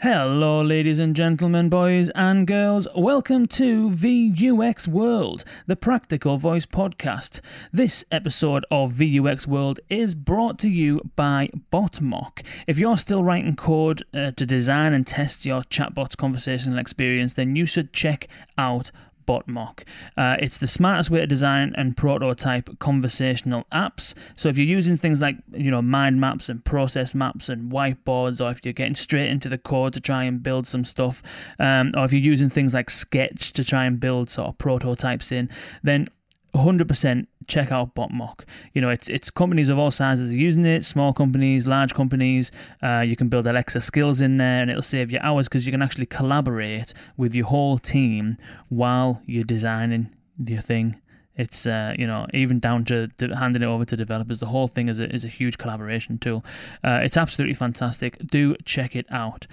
Hello, ladies and gentlemen, boys and girls. Welcome to VUX World, the Practical Voice Podcast. This episode of VUX World is brought to you by BotMock. If you're still writing code uh, to design and test your chatbot's conversational experience, then you should check out BotMock. Uh, it's the smartest way to design and prototype conversational apps. So if you're using things like you know mind maps and process maps and whiteboards, or if you're getting straight into the code to try and build some stuff, um, or if you're using things like Sketch to try and build sort of prototypes in, then 100% check out BotMock. You know, it's it's companies of all sizes using it, small companies, large companies. Uh, you can build Alexa skills in there, and it'll save you hours because you can actually collaborate with your whole team while you're designing your thing. It's uh, you know even down to, to, handing it over to developers. The whole thing is a is a huge collaboration tool. Uh, it's absolutely fantastic. Do check it out.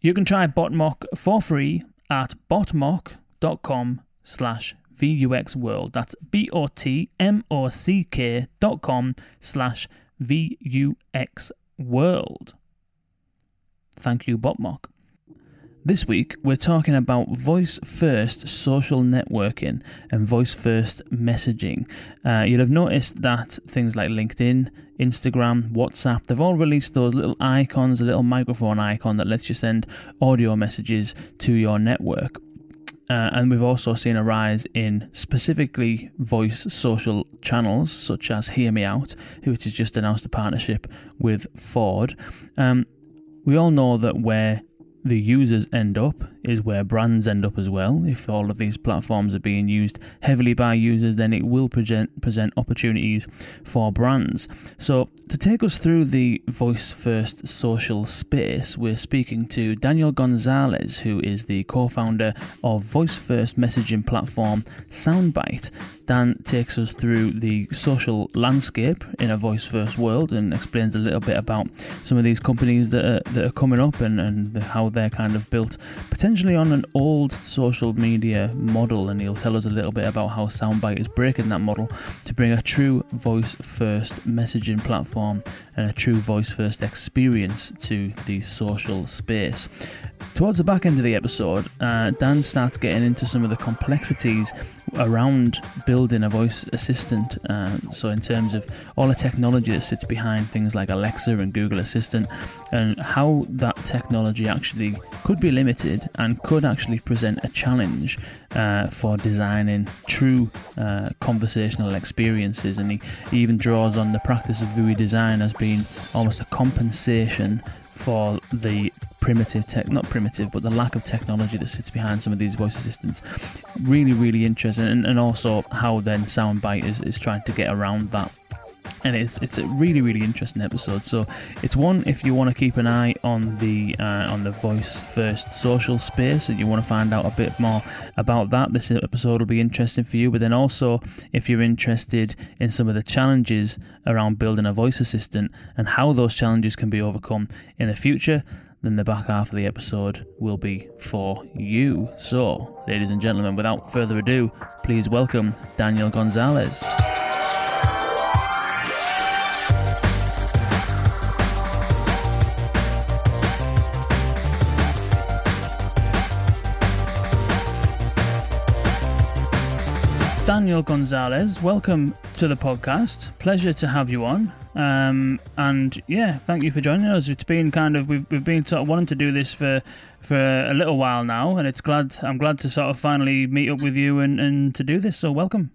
You can try BotMock for free at botmock.com slash VUX World. That's B O T M O C K dot com slash VUX World. Thank you, BotMock. This week, we're talking about voice first social networking and voice first messaging. Uh, you'll have noticed that things like LinkedIn, Instagram, WhatsApp, they've all released those little icons, a little microphone icon that lets you send audio messages to your network. Uh, and we've also seen a rise in specifically voice social channels such as Hear Me Out, which has just announced a partnership with Ford. Um, we all know that where the users end up is where brands end up as well. If all of these platforms are being used heavily by users, then it will present present opportunities for brands. So to take us through the voice first social space, we're speaking to Daniel Gonzalez, who is the co-founder of voice first messaging platform Soundbite. Dan takes us through the social landscape in a voice first world and explains a little bit about some of these companies that are, that are coming up and, and how they're kind of built potentially on an old social media model. And he'll tell us a little bit about how Soundbite is breaking that model to bring a true voice first messaging platform and a true voice first experience to the social space. Towards the back end of the episode, uh, Dan starts getting into some of the complexities around building a voice assistant. Uh, so, in terms of all the technology that sits behind things like Alexa and Google Assistant, and how that technology actually could be limited and could actually present a challenge uh, for designing true uh, conversational experiences. And he, even draws on the practice of VUI design as being almost a compensation for the primitive tech, not primitive, but the lack of technology that sits behind some of these voice assistants. Really, really interesting, and, and also how then Soundbite is, is trying to get around that and it's it's a really really interesting episode. So it's one if you want to keep an eye on the uh, on the voice first social space and you want to find out a bit more about that. This episode will be interesting for you. But then also if you're interested in some of the challenges around building a voice assistant and how those challenges can be overcome in the future. Then the back half of the episode will be for you. So, ladies and gentlemen, without further ado, please welcome Daniel Gonzalez. Daniel Gonzalez, welcome to the podcast. Pleasure to have you on. Um, and yeah, thank you for joining us. It's been kind of we've we've been sort of wanting to do this for for a little while now, and it's glad I'm glad to sort of finally meet up with you and, and to do this. So welcome.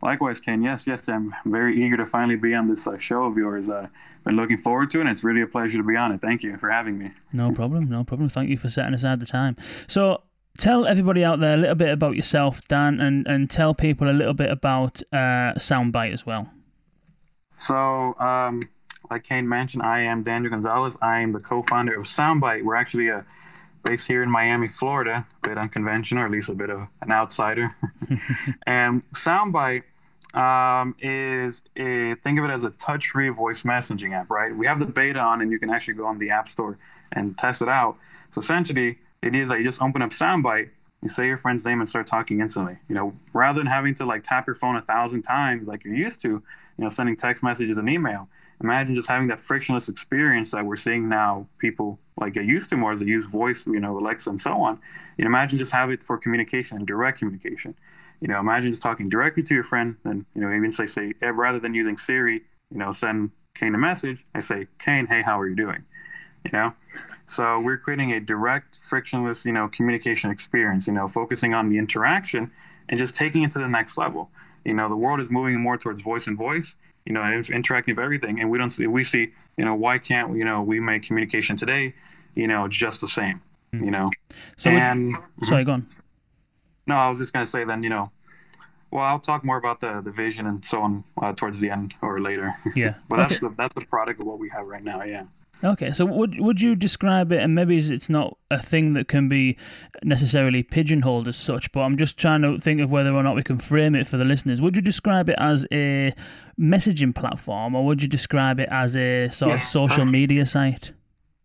Likewise, Ken. Yes, yes, I'm very eager to finally be on this uh, show of yours. Uh, been looking forward to it, and it's really a pleasure to be on it. Thank you for having me. No problem, no problem. Thank you for setting aside the time. So tell everybody out there a little bit about yourself, Dan, and, and tell people a little bit about uh, Soundbite as well. So, um, like Kane mentioned, I am Daniel Gonzalez. I am the co-founder of Soundbite. We're actually uh, based here in Miami, Florida. A bit unconventional, or at least a bit of an outsider. and Soundbite um, is a, think of it as a touch-free voice messaging app, right? We have the beta on, and you can actually go on the App Store and test it out. So essentially, it is like you just open up Soundbite, you say your friend's name and start talking instantly. You know, rather than having to like tap your phone a thousand times like you're used to, you know, sending text messages and email. imagine just having that frictionless experience that we're seeing now people like get used to more as they use voice, you know, Alexa and so on. You know, imagine just have it for communication and direct communication. You know, imagine just talking directly to your friend, and you know, even say say eh, rather than using Siri, you know, send Kane a message. I say, Kane, hey, how are you doing? You know, so we're creating a direct, frictionless, you know, communication experience. You know, focusing on the interaction and just taking it to the next level. You know, the world is moving more towards voice and voice. You know, interactive everything, and we don't see. We see. You know, why can't you know we make communication today? You know, just the same. Mm-hmm. You know, so and with, sorry, go on. No, I was just gonna say then. You know, well, I'll talk more about the the vision and so on uh, towards the end or later. Yeah, but okay. that's the that's the product of what we have right now. Yeah. Okay, so would would you describe it? And maybe it's not a thing that can be necessarily pigeonholed as such, but I'm just trying to think of whether or not we can frame it for the listeners. Would you describe it as a messaging platform, or would you describe it as a sort yeah, of social touch, media site?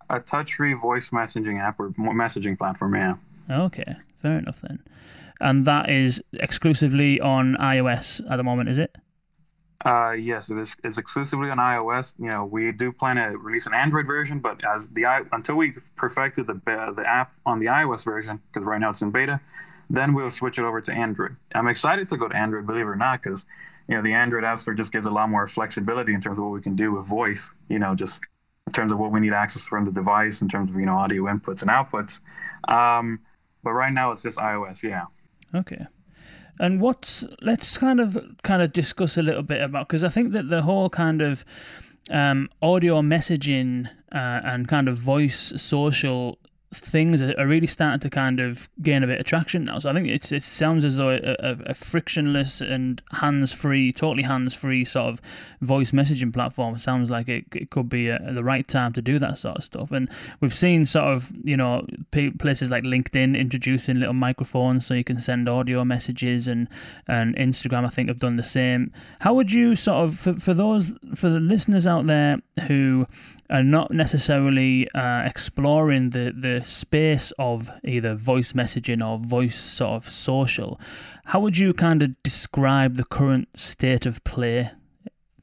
A touch-free voice messaging app or messaging platform. Yeah. Okay, fair enough then. And that is exclusively on iOS at the moment, is it? Uh, yes, it is it's exclusively on iOS. You know, we do plan to release an Android version, but as the until we perfected the the app on the iOS version, because right now it's in beta, then we'll switch it over to Android. I'm excited to go to Android, believe it or not, because you know the Android App Store just gives a lot more flexibility in terms of what we can do with voice. You know, just in terms of what we need access from the device, in terms of you know audio inputs and outputs. Um, but right now it's just iOS. Yeah. Okay. And what's let's kind of kind of discuss a little bit about because I think that the whole kind of um, audio messaging uh, and kind of voice social things are really starting to kind of gain a bit of traction now. So I think it's it sounds as though a, a, a frictionless and hands free, totally hands free sort of voice messaging platform sounds like it, it could be a, the right time to do that sort of stuff. And we've seen sort of you know places like LinkedIn introducing little microphones so you can send audio messages, and and Instagram I think have done the same. How would you sort of for for those for the listeners out there who are not necessarily uh, exploring the, the space of either voice messaging or voice sort of social, how would you kind of describe the current state of play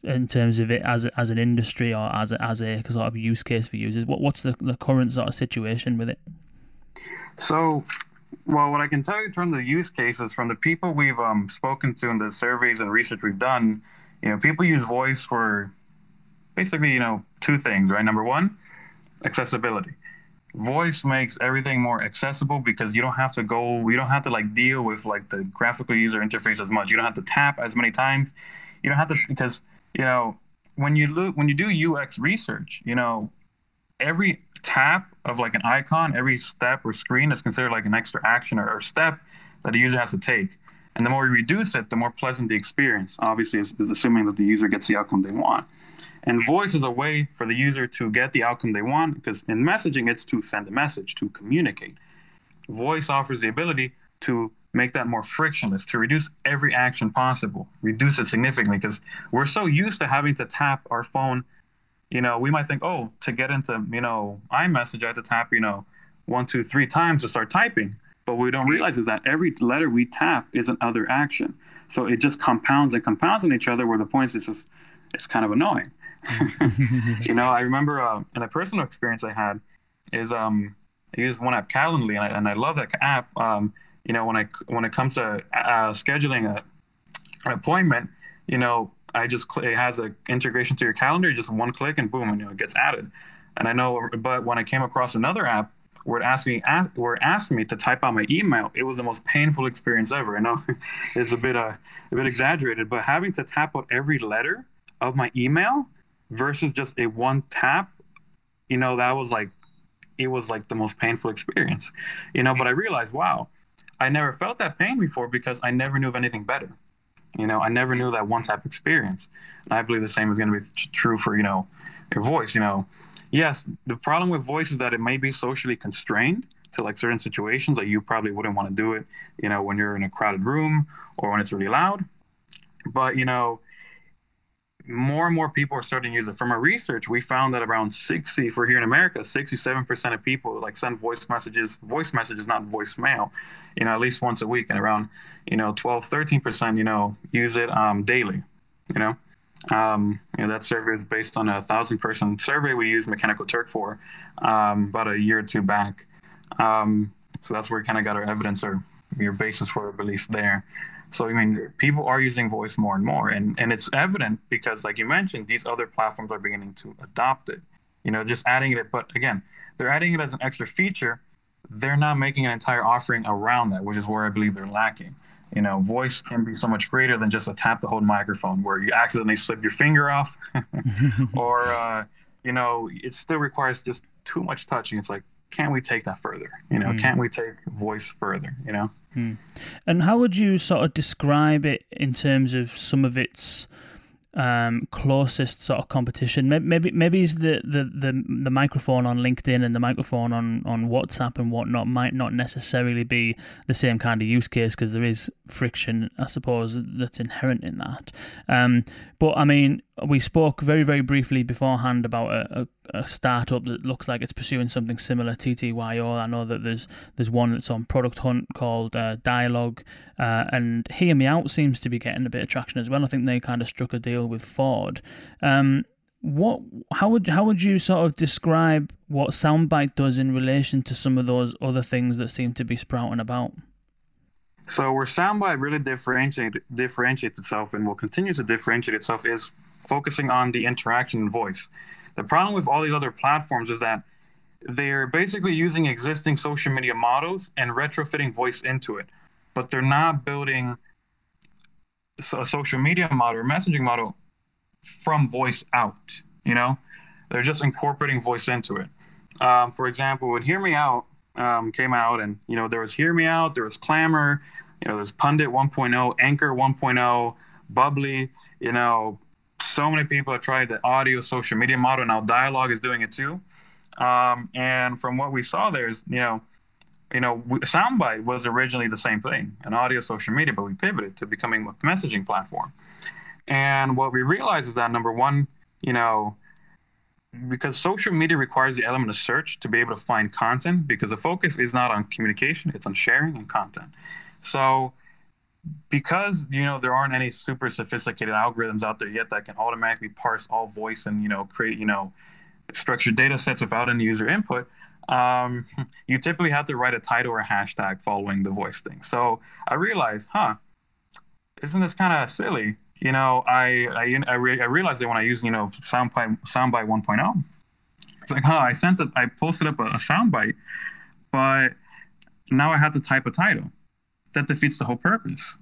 in terms of it as a, as an industry or as a, as a sort of use case for users? What what's the, the current sort of situation with it? So, well, what I can tell you in terms of the use cases from the people we've um, spoken to in the surveys and research we've done, you know, people use voice for basically, you know, two things, right? Number one, accessibility. Voice makes everything more accessible because you don't have to go, you don't have to like deal with like the graphical user interface as much. You don't have to tap as many times. You don't have to because you know when you look when you do UX research, you know every tap of like an icon, every step or screen is considered like an extra action or, or step that the user has to take. And the more you reduce it, the more pleasant the experience. Obviously, is, assuming that the user gets the outcome they want. And voice is a way for the user to get the outcome they want because in messaging, it's to send a message, to communicate. Voice offers the ability to make that more frictionless, to reduce every action possible, reduce it significantly because we're so used to having to tap our phone. You know, we might think, oh, to get into, you know, iMessage, I have to tap, you know, one, two, three times to start typing. But we don't realize is that every letter we tap is another action. So it just compounds and compounds on each other where the point is just, it's kind of annoying. you know, I remember uh, in a personal experience I had is um, I use one app Calendly, and I, and I love that app. Um, you know, when I when it comes to uh, scheduling a, an appointment, you know, I just cl- it has an integration to your calendar, just one click, and boom, and you know, it gets added. And I know, but when I came across another app where it asked me ask, where it asked me to type out my email, it was the most painful experience ever. I know it's a bit uh, a bit exaggerated, but having to tap out every letter of my email versus just a one tap, you know, that was like, it was like the most painful experience, you know. But I realized, wow, I never felt that pain before because I never knew of anything better. You know, I never knew that one tap experience. And I believe the same is going to be true for, you know, your voice. You know, yes, the problem with voice is that it may be socially constrained to like certain situations that you probably wouldn't want to do it, you know, when you're in a crowded room or when it's really loud. But, you know, more and more people are starting to use it. From our research, we found that around 60, for here in America, 67% of people like send voice messages, voice messages, not voicemail, you know, at least once a week. And around, you know, 12, 13%, you know, use it um, daily, you know. Um, you know, that survey is based on a thousand person survey we used Mechanical Turk for um, about a year or two back. Um, so that's where we kind of got our evidence or your basis for our beliefs there. So I mean, people are using voice more and more, and and it's evident because, like you mentioned, these other platforms are beginning to adopt it. You know, just adding it, but again, they're adding it as an extra feature. They're not making an entire offering around that, which is where I believe they're lacking. You know, voice can be so much greater than just a tap to hold microphone where you accidentally slip your finger off, or uh, you know, it still requires just too much touching. It's like, can't we take that further? You know, mm. can't we take voice further? You know. Mm. And how would you sort of describe it in terms of some of its um, closest sort of competition. Maybe maybe is the, the, the, the microphone on LinkedIn and the microphone on, on WhatsApp and whatnot might not necessarily be the same kind of use case because there is friction, I suppose, that's inherent in that. Um, but I mean, we spoke very very briefly beforehand about a, a, a, startup that looks like it's pursuing something similar TTYO. I know that there's there's one that's on Product Hunt called uh, Dialogue, uh, and Hear Me Out seems to be getting a bit of traction as well. I think they kind of struck a deal with Ford. Um, what how would how would you sort of describe what Soundbite does in relation to some of those other things that seem to be sprouting about? So where Soundbite really differentiate differentiates itself and will continue to differentiate itself is focusing on the interaction and voice. The problem with all these other platforms is that they're basically using existing social media models and retrofitting voice into it, but they're not building a social media model or messaging model from voice out. You know, they're just incorporating voice into it. Um, for example, when Hear Me Out um, came out, and you know there was Hear Me Out, there was Clammr, you know there's Pundit 1.0, Anchor 1.0, Bubbly, you know so many people have tried the audio social media model. Now Dialogue is doing it too. Um, and from what we saw, there's you know, you know, Soundbite was originally the same thing, an audio social media, but we pivoted to becoming a messaging platform. And what we realized is that number one, you know, because social media requires the element of search to be able to find content, because the focus is not on communication, it's on sharing and content. So because you know there aren't any super sophisticated algorithms out there yet that can automatically parse all voice and you know create you know structured data sets without any user input um, you typically have to write a title or a hashtag following the voice thing. So i realized huh isn't this kind of silly? You know i I, I, re- I realized that when i use you know soundbite soundbite 1.0 it's like huh i sent it i posted up a, a soundbite but now i have to type a title that defeats the whole purpose.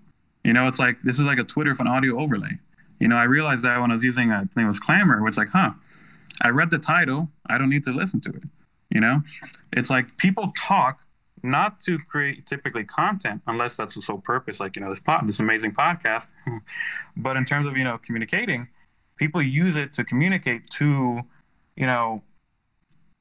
You know, it's like this is like a Twitter for an audio overlay. You know, I realized that when I was using I think it was Clammr, it's like, huh, I read the title, I don't need to listen to it. You know, it's like people talk not to create typically content unless that's the sole purpose, like you know this pod, this amazing podcast. but in terms of you know communicating, people use it to communicate to, you know,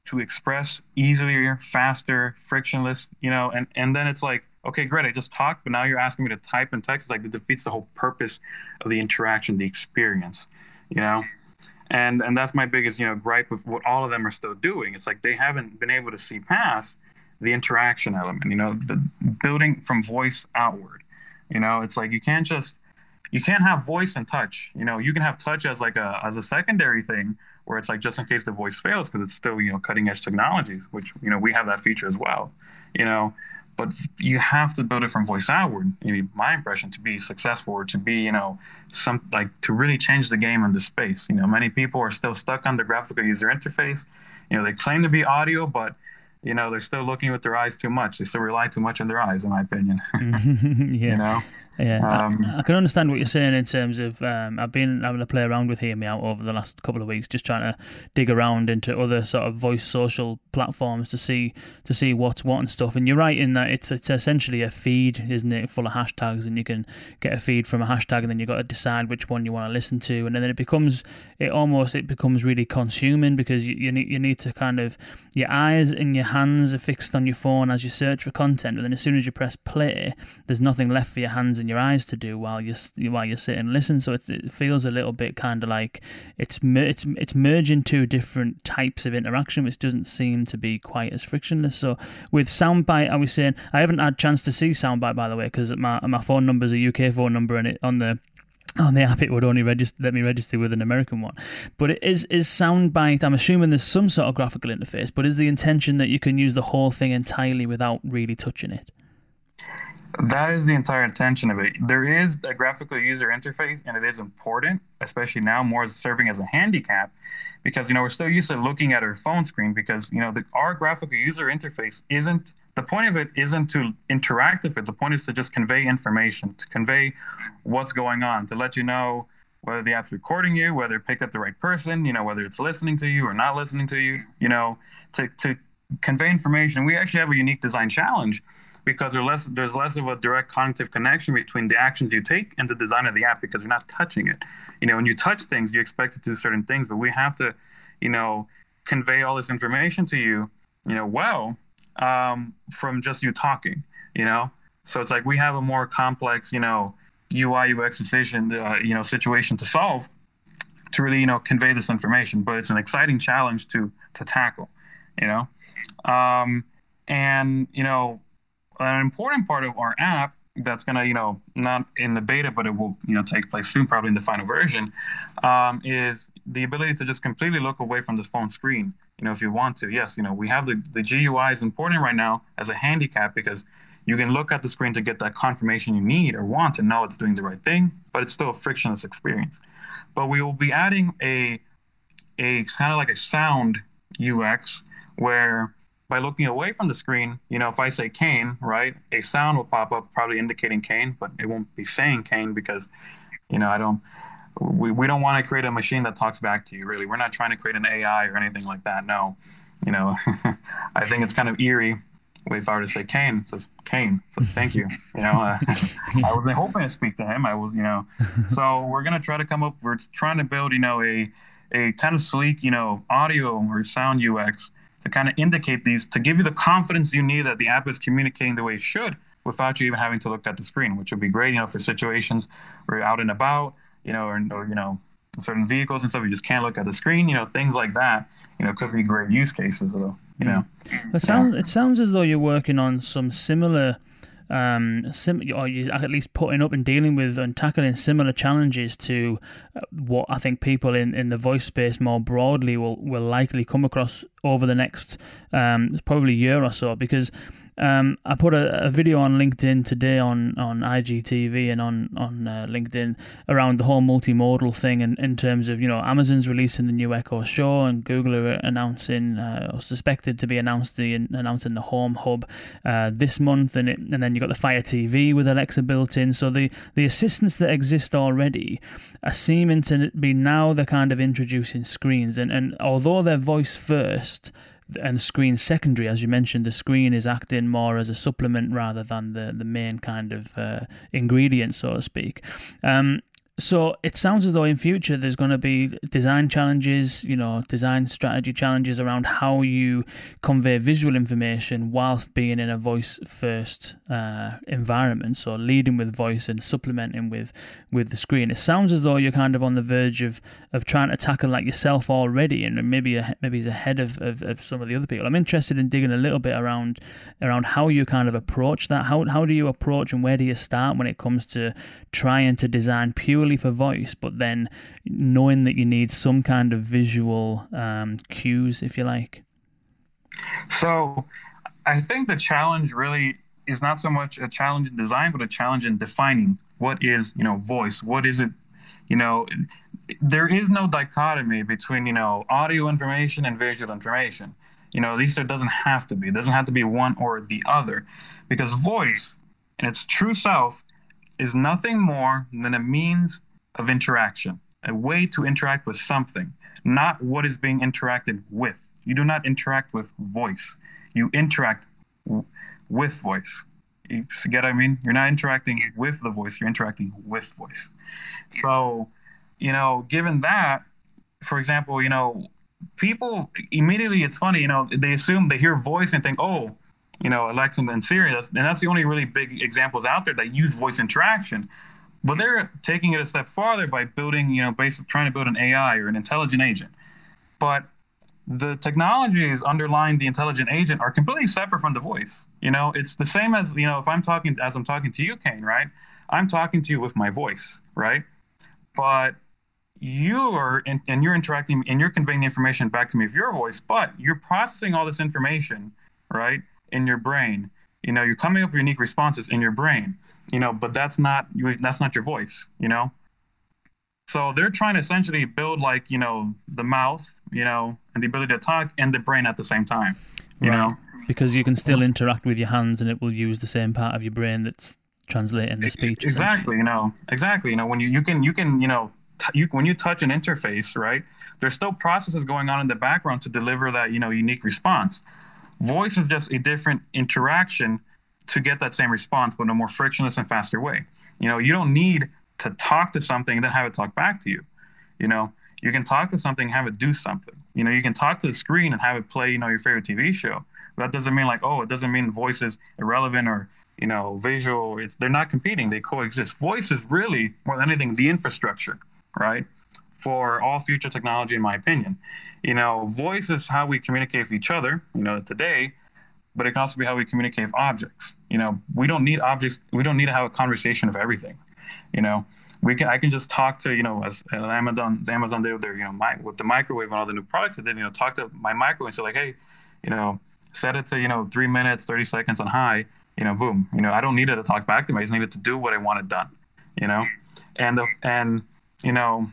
to express easier, faster, frictionless. You know, and and then it's like okay, great, I just talked, but now you're asking me to type and text. It's like it defeats the whole purpose of the interaction, the experience, you know? And and that's my biggest, you know, gripe with what all of them are still doing. It's like they haven't been able to see past the interaction element, you know, the building from voice outward. You know, it's like you can't just you can't have voice and touch. You know, you can have touch as like a as a secondary thing where it's like just in case the voice fails because it's still, you know, cutting edge technologies, which, you know, we have that feature as well. You know, but you have to build it from voice outward. You know, my impression to be successful or to be, you know, some like to really change the game in this space. You know, many people are still stuck on the graphical user interface. You know, they claim to be audio, but you know, they're still looking with their eyes too much. They still rely too much on their eyes, in my opinion. yeah. You know. Yeah, um, I, I, can understand what you're saying in terms of um, I've been having to play around with Hear Me Out over the last couple of weeks, just trying to dig around into other sort of voice social platforms to see to see what's what and stuff. And you're right in that it's it's essentially a feed, isn't it, full of hashtags, and you can get a feed from a hashtag, and then you've got to decide which one you want to listen to, and then it becomes it almost it becomes really consuming because you, you need you need to kind of your eyes and your hands are fixed on your phone as you search for content, and then as soon as you press play, there's nothing left for your hands and your eyes to do while you while you sit and listen. So it, it feels a little bit kind of like it's it's it's merging two different types of interaction, which doesn't seem to be quite as frictionless. So with Soundbite, I was saying I haven't had a chance to see Soundbite by the way because my my phone number is a UK phone number and it on the on the app it would only register let me register with an American one. But it is is Soundbite. I'm assuming there's some sort of graphical interface, but is the intention that you can use the whole thing entirely without really touching it? That is the entire intention of it. There is a graphical user interface, and it is important, especially now more serving as a handicap, because you know we're still used to looking at our phone screen. Because you know the, our graphical user interface isn't the point of it isn't to interact with it. The point is to just convey information, to convey what's going on, to let you know whether the app's recording you, whether it picked up the right person, you know, whether it's listening to you or not listening to you, you know, to, to convey information. We actually have a unique design challenge because there's less there's less of a direct cognitive connection between the actions you take and the design of the app because you're not touching it. You know, when you touch things, you expect it to do certain things, but we have to, you know, convey all this information to you, you know, well um, from just you talking, you know? So it's like we have a more complex, you know, UI UX decision, uh, you know, situation to solve to really, you know, convey this information. But it's an exciting challenge to to tackle, you know. Um, and you know, an important part of our app that's gonna, you know, not in the beta, but it will, you know, take place soon, probably in the final version, um, is the ability to just completely look away from the phone screen you know, if you want to. Yes, you know, we have the, the GUI is important right now as a handicap because you can look at the screen to get that confirmation you need or want to know it's doing the right thing, but it's still a frictionless experience. But we will be adding a a kind of like a sound UX where by looking away from the screen, you know, if I say Kane, right, a sound will pop up probably indicating Kane, but it won't be saying Kane because, you know, I don't we, we don't want to create a machine that talks back to you really. We're not trying to create an ai or anything like that no. You know i think it's kind of eerie if i were to say kane says kane so thank you you know uh, i was hoping to speak to him i was you know. So we're going to try to come up we're trying to build you know a a kind of sleek you know audio or sound ux to kind of indicate these to give you the confidence you need that the app is communicating the way it should without you even having to look at the screen which would be great you know for situations where you're out and about you know, or, or you know, certain vehicles and stuff. You just can't look at the screen. You know, things like that. You know, could be great use cases. Though, you know, it sounds yeah. it sounds as though you're working on some similar. Um, sim- or you at least putting up and dealing with and tackling similar challenges to uh, what I think people in, in the voice space more broadly will, will likely come across over the next um, probably year or so. Because um, I put a, a, video on LinkedIn today on, on IGTV and on on uh, LinkedIn around the whole multimodal thing, and in terms of you know Amazon's releasing the new Echo Show and Google are announcing uh, or suspected to be announced the announcing the Home Hub uh, this month, and it, and then you have got the Fire TV with Alexa built in. So the the assistants that exist already are seeming to be now they're kind of introducing screens, and and although they're voice first and the screen secondary, as you mentioned, the screen is acting more as a supplement rather than the, the main kind of uh, ingredient, so to speak. Um, so it sounds as though in future there's going to be design challenges, you know, design strategy challenges around how you convey visual information whilst being in a voice first uh, environment. So leading with voice and supplementing with with the screen. It sounds as though you're kind of on the verge of of trying to tackle like yourself already, and maybe maybe he's ahead of, of, of some of the other people. I'm interested in digging a little bit around around how you kind of approach that. How how do you approach and where do you start when it comes to trying to design purely purely for voice, but then knowing that you need some kind of visual um, cues, if you like? So, I think the challenge really is not so much a challenge in design, but a challenge in defining what is, you know, voice. What is it? You know, there is no dichotomy between, you know, audio information and visual information. You know, at least there doesn't have to be. It doesn't have to be one or the other, because voice, in its true self, is nothing more than a means of interaction, a way to interact with something, not what is being interacted with. You do not interact with voice, you interact w- with voice. You get what I mean? You're not interacting with the voice, you're interacting with voice. So, you know, given that, for example, you know, people immediately, it's funny, you know, they assume they hear voice and think, oh, you know, Alexa and Siri. And that's the only really big examples out there that use voice interaction. But they're taking it a step farther by building, you know, basically trying to build an AI or an intelligent agent. But the technologies underlying the intelligent agent are completely separate from the voice. You know, it's the same as, you know, if I'm talking as I'm talking to you, Kane, right? I'm talking to you with my voice, right? but you're in, and you're interacting and you're conveying the information back to me with your voice, but you're processing all this information, right, in your brain. You know, you're coming up with unique responses in your brain. You know, but that's not you that's not your voice. You know, so they're trying to essentially build like you know the mouth, you know, and the ability to talk and the brain at the same time. You right. know, because you can still interact with your hands and it will use the same part of your brain that's translating the speech. Exactly. You know, exactly. You know, when you you can you can you know you when you touch an interface, right? There's still processes going on in the background to deliver that you know unique response. Voice is just a different interaction to get that same response, but in a more frictionless and faster way. You know, you don't need to talk to something and then have it talk back to you. You know, you can talk to something, have it do something. You know, you can talk to the screen and have it play, you know, your favorite TV show. That doesn't mean like, oh, it doesn't mean voice is irrelevant or, you know, visual. It's, they're not competing. They coexist. Voice is really more than anything the infrastructure, right? For all future technology, in my opinion. You know, voice is how we communicate with each other, you know, today, but it can also be how we communicate with objects. You know, we don't need objects. We don't need to have a conversation of everything. You know, we can I can just talk to you know as, Amazon Amazon did with their you know my, with the microwave and all the new products they did you know talk to my microwave and say like hey you know set it to you know three minutes thirty seconds on high you know boom you know I don't need it to talk back to me I just need it to do what I want it done you know and the and you know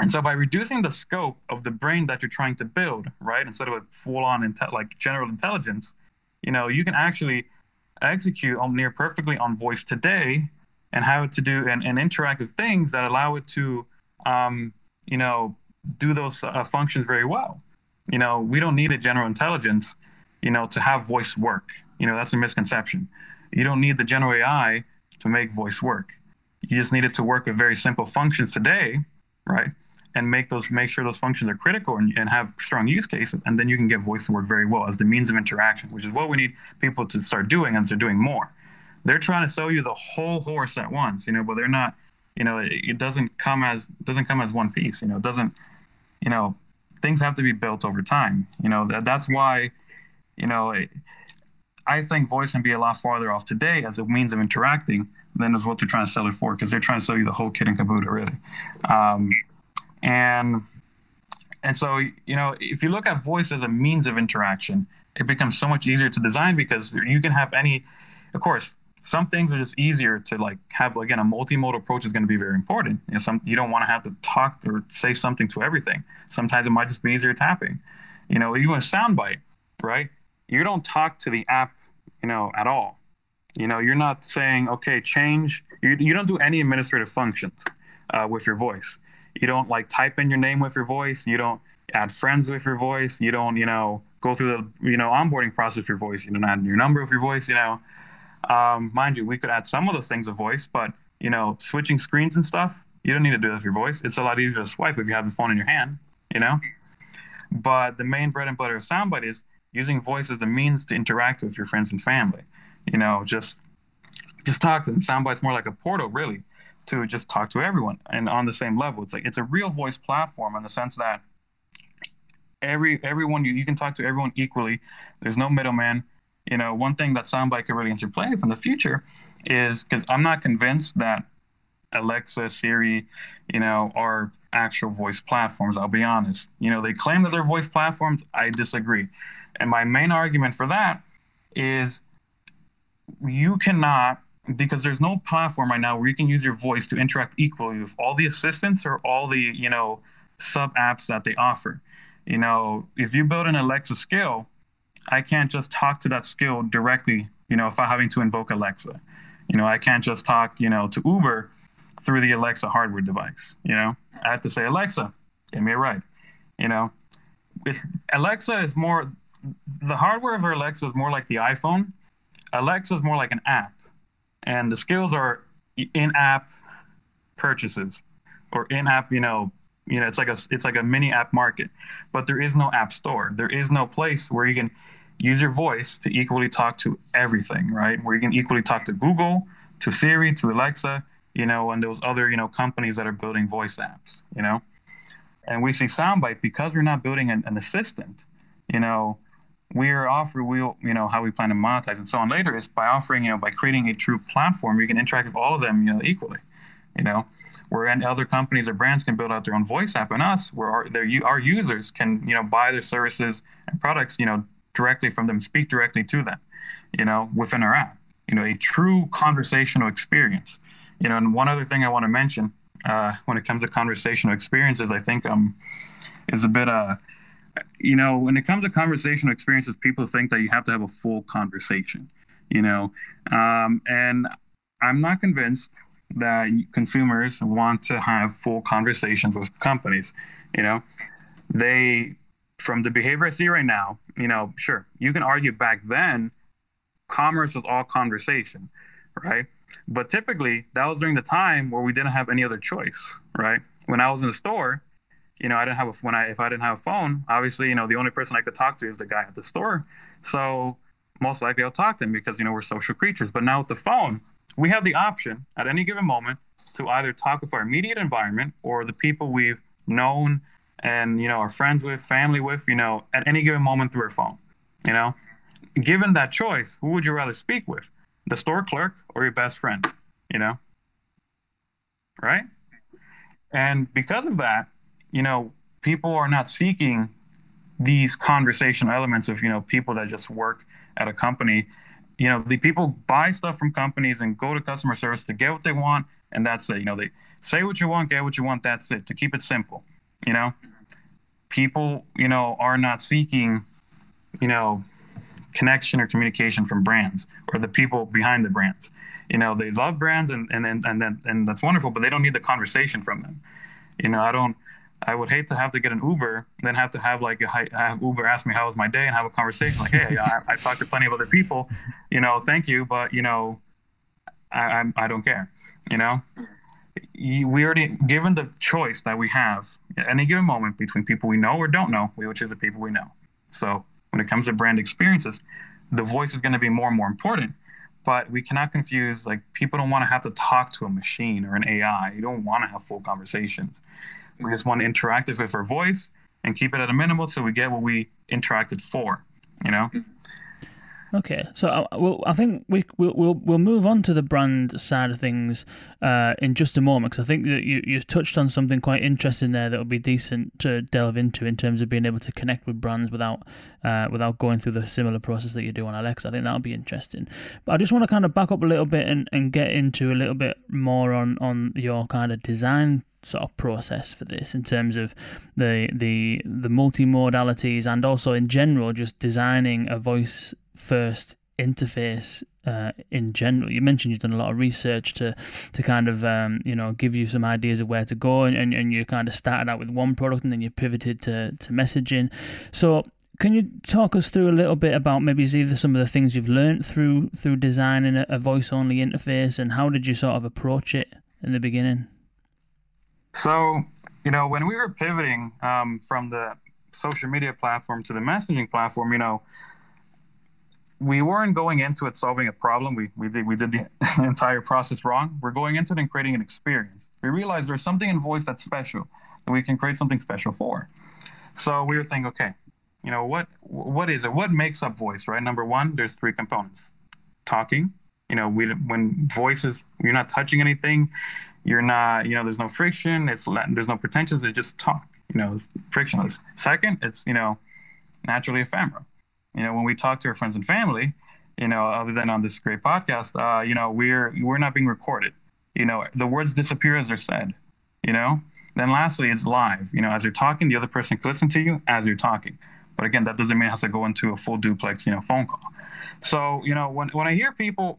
and so by reducing the scope of the brain that you're trying to build right instead of a full on inte- like general intelligence you know you can actually execute on near perfectly on voice today and have it to do and, and interactive things that allow it to um, you know do those uh, functions very well. You know we don't need a general intelligence you know to have voice work. You know that's a misconception. You don't need the general ai to make voice work. You just need it to work with very simple functions today right and make those make sure those functions are critical and, and have strong use cases and then you can get voice to work very well as the means of interaction which is what we need people to start doing and they're doing more they're trying to sell you the whole horse at once, you know, but they're not, you know, it, it doesn't come as doesn't come as one piece, you know, it doesn't, you know, things have to be built over time, you know, that, that's why, you know, I think voice can be a lot farther off today as a means of interacting than is what they're trying to sell it for because they're trying to sell you the whole kit and caboodle, really. Um, and and so you know, if you look at voice as a means of interaction, it becomes so much easier to design because you can have any. Of course, some things are just easier to like have again a multimodal approach is going to be very important. You know some you don't want to have to talk or say something to everything. Sometimes it might just be easier tapping. You know even a soundbite right? You don't talk to the app you know at all. You know you're not saying okay change you, you don't do any administrative functions uh, with your voice you don't like type in your name with your voice you don't add friends with your voice you don't you know go through the you know onboarding process with your voice you don't add your number with your voice you know um, mind you, we could add some of those things of voice, but you know, switching screens and stuff, you don't need to do that with your voice. It's a lot easier to swipe if you have the phone in your hand, you know. But the main bread and butter of Soundbite is using voice as a means to interact with your friends and family. You know, just just talk to them. Soundbite's more like a portal, really, to just talk to everyone and on the same level. It's like it's a real voice platform in the sense that every everyone you, you can talk to everyone equally. There's no middleman you know, one thing that Soundbite could really interplay in the future is because I'm not convinced that Alexa, Siri, you know, are actual voice platforms. I'll be honest. You know, they claim that they're voice platforms. I disagree. And my main argument for that is you cannot, because there's no platform right now where you can use your voice to interact equally with all the assistants or all the, you know, sub apps that they offer. You know, if you build an Alexa skill, I can't just talk to that skill directly, you know, if I'm having to invoke Alexa. You know, I can't just talk, you know, to Uber through the Alexa hardware device. You know, I have to say, Alexa, give me a ride. You know, it's Alexa is more the hardware of Alexa is more like the iPhone. Alexa is more like an app, and the skills are in-app purchases or in-app, you know, you know, it's like a it's like a mini app market, but there is no app store. There is no place where you can use your voice to equally talk to everything, right? Where you can equally talk to Google, to Siri, to Alexa, you know, and those other you know companies that are building voice apps, you know. And we see Soundbite because we're not building an, an assistant, you know. We're offering, we you know, how we plan to monetize and so on later is by offering, you know, by creating a true platform, you can interact with all of them, you know, equally, you know where other companies or brands can build out their own voice app, and us, where our their our users can you know buy their services and products you know directly from them, speak directly to them, you know, within our app. You know, a true conversational experience. You know, and one other thing I want to mention uh, when it comes to conversational experiences, I think um is a bit uh you know when it comes to conversational experiences, people think that you have to have a full conversation. You know, um, and I'm not convinced that consumers want to have full conversations with companies. You know, they from the behavior I see right now, you know, sure, you can argue back then commerce was all conversation, right? But typically that was during the time where we didn't have any other choice, right? When I was in the store, you know, I didn't have a when I if I didn't have a phone, obviously, you know, the only person I could talk to is the guy at the store. So most likely I'll talk to him because you know we're social creatures. But now with the phone, we have the option at any given moment to either talk with our immediate environment or the people we've known and you know are friends with, family with, you know, at any given moment through our phone. You know, given that choice, who would you rather speak with, the store clerk or your best friend? You know, right? And because of that, you know, people are not seeking these conversation elements of you know people that just work at a company you know, the people buy stuff from companies and go to customer service to get what they want, and that's it. You know, they say what you want, get what you want, that's it. To keep it simple, you know, people, you know, are not seeking, you know, connection or communication from brands or the people behind the brands. You know, they love brands and and and and, and that's wonderful, but they don't need the conversation from them. You know, I don't. I would hate to have to get an Uber, then have to have like a have Uber ask me how was my day and have a conversation like, hey, I, I talked to plenty of other people, you know, thank you, but you know, I I, I don't care, you know. We already given the choice that we have at any given moment between people we know or don't know, which is the people we know. So when it comes to brand experiences, the voice is going to be more and more important. But we cannot confuse like people don't want to have to talk to a machine or an AI. You don't want to have full conversations we just want to interact with our voice and keep it at a minimal so we get what we interacted for, you know? Okay, so I, uh, well, I think we we'll, we'll we'll move on to the brand side of things uh, in just a moment because I think that you you touched on something quite interesting there that would be decent to delve into in terms of being able to connect with brands without uh, without going through the similar process that you do on Alexa. I think that would be interesting. But I just want to kind of back up a little bit and, and get into a little bit more on on your kind of design sort of process for this in terms of the the the multimodalities and also in general just designing a voice first interface uh, in general. You mentioned you've done a lot of research to to kind of um, you know give you some ideas of where to go, and, and, and you kind of started out with one product and then you pivoted to to messaging. So can you talk us through a little bit about maybe either some of the things you've learned through through designing a, a voice only interface, and how did you sort of approach it in the beginning? So, you know, when we were pivoting um, from the social media platform to the messaging platform, you know, we weren't going into it solving a problem. We, we did we did the entire process wrong. We're going into it and creating an experience. We realized there's something in voice that's special that we can create something special for. So we were thinking, okay, you know what what is it? What makes up voice? Right. Number one, there's three components: talking. You know, we when voices you're not touching anything, you're not, you know, there's no friction. It's there's no pretensions. It's just talk. You know, frictionless. Second, it's you know, naturally ephemeral. You know, when we talk to our friends and family, you know, other than on this great podcast, uh, you know, we're we're not being recorded. You know, the words disappear as they're said. You know. Then lastly, it's live. You know, as you're talking, the other person can listen to you as you're talking. But again, that doesn't mean it has to go into a full duplex, you know, phone call. So, you know, when when I hear people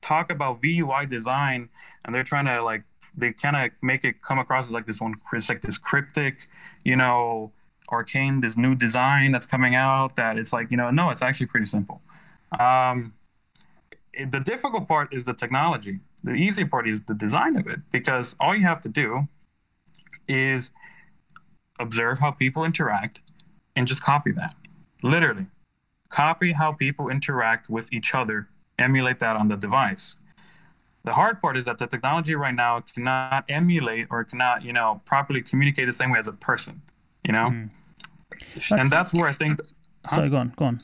talk about VUI design and they're trying to like they kind of make it come across as like this one, like this cryptic, you know, arcane, this new design that's coming out. That it's like, you know, no, it's actually pretty simple. Um, it, the difficult part is the technology. The easy part is the design of it, because all you have to do is observe how people interact and just copy that. Literally, copy how people interact with each other, emulate that on the device. The hard part is that the technology right now cannot emulate or cannot, you know, properly communicate the same way as a person, you know? Mm. That's, and that's where I think. Huh? Sorry, go on, go on.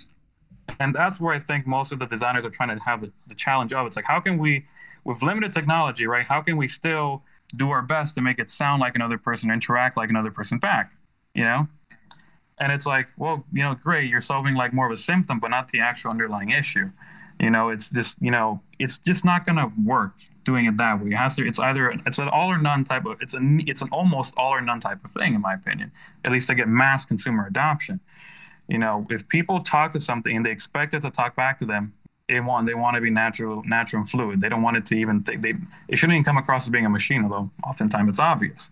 And that's where I think most of the designers are trying to have the, the challenge of. It's like, how can we, with limited technology, right? How can we still do our best to make it sound like another person, interact like another person back, you know? And it's like, well, you know, great, you're solving like more of a symptom, but not the actual underlying issue. You know, it's just, you know, it's just not to work doing it that way. It has to, it's either, it's an all or none type of, it's a, it's an almost all or none type of thing, in my opinion, at least to get mass consumer adoption. You know, if people talk to something and they expect it to talk back to them, they want they want to be natural, natural and fluid. They don't want it to even think they. It shouldn't even come across as being a machine, although oftentimes it's obvious.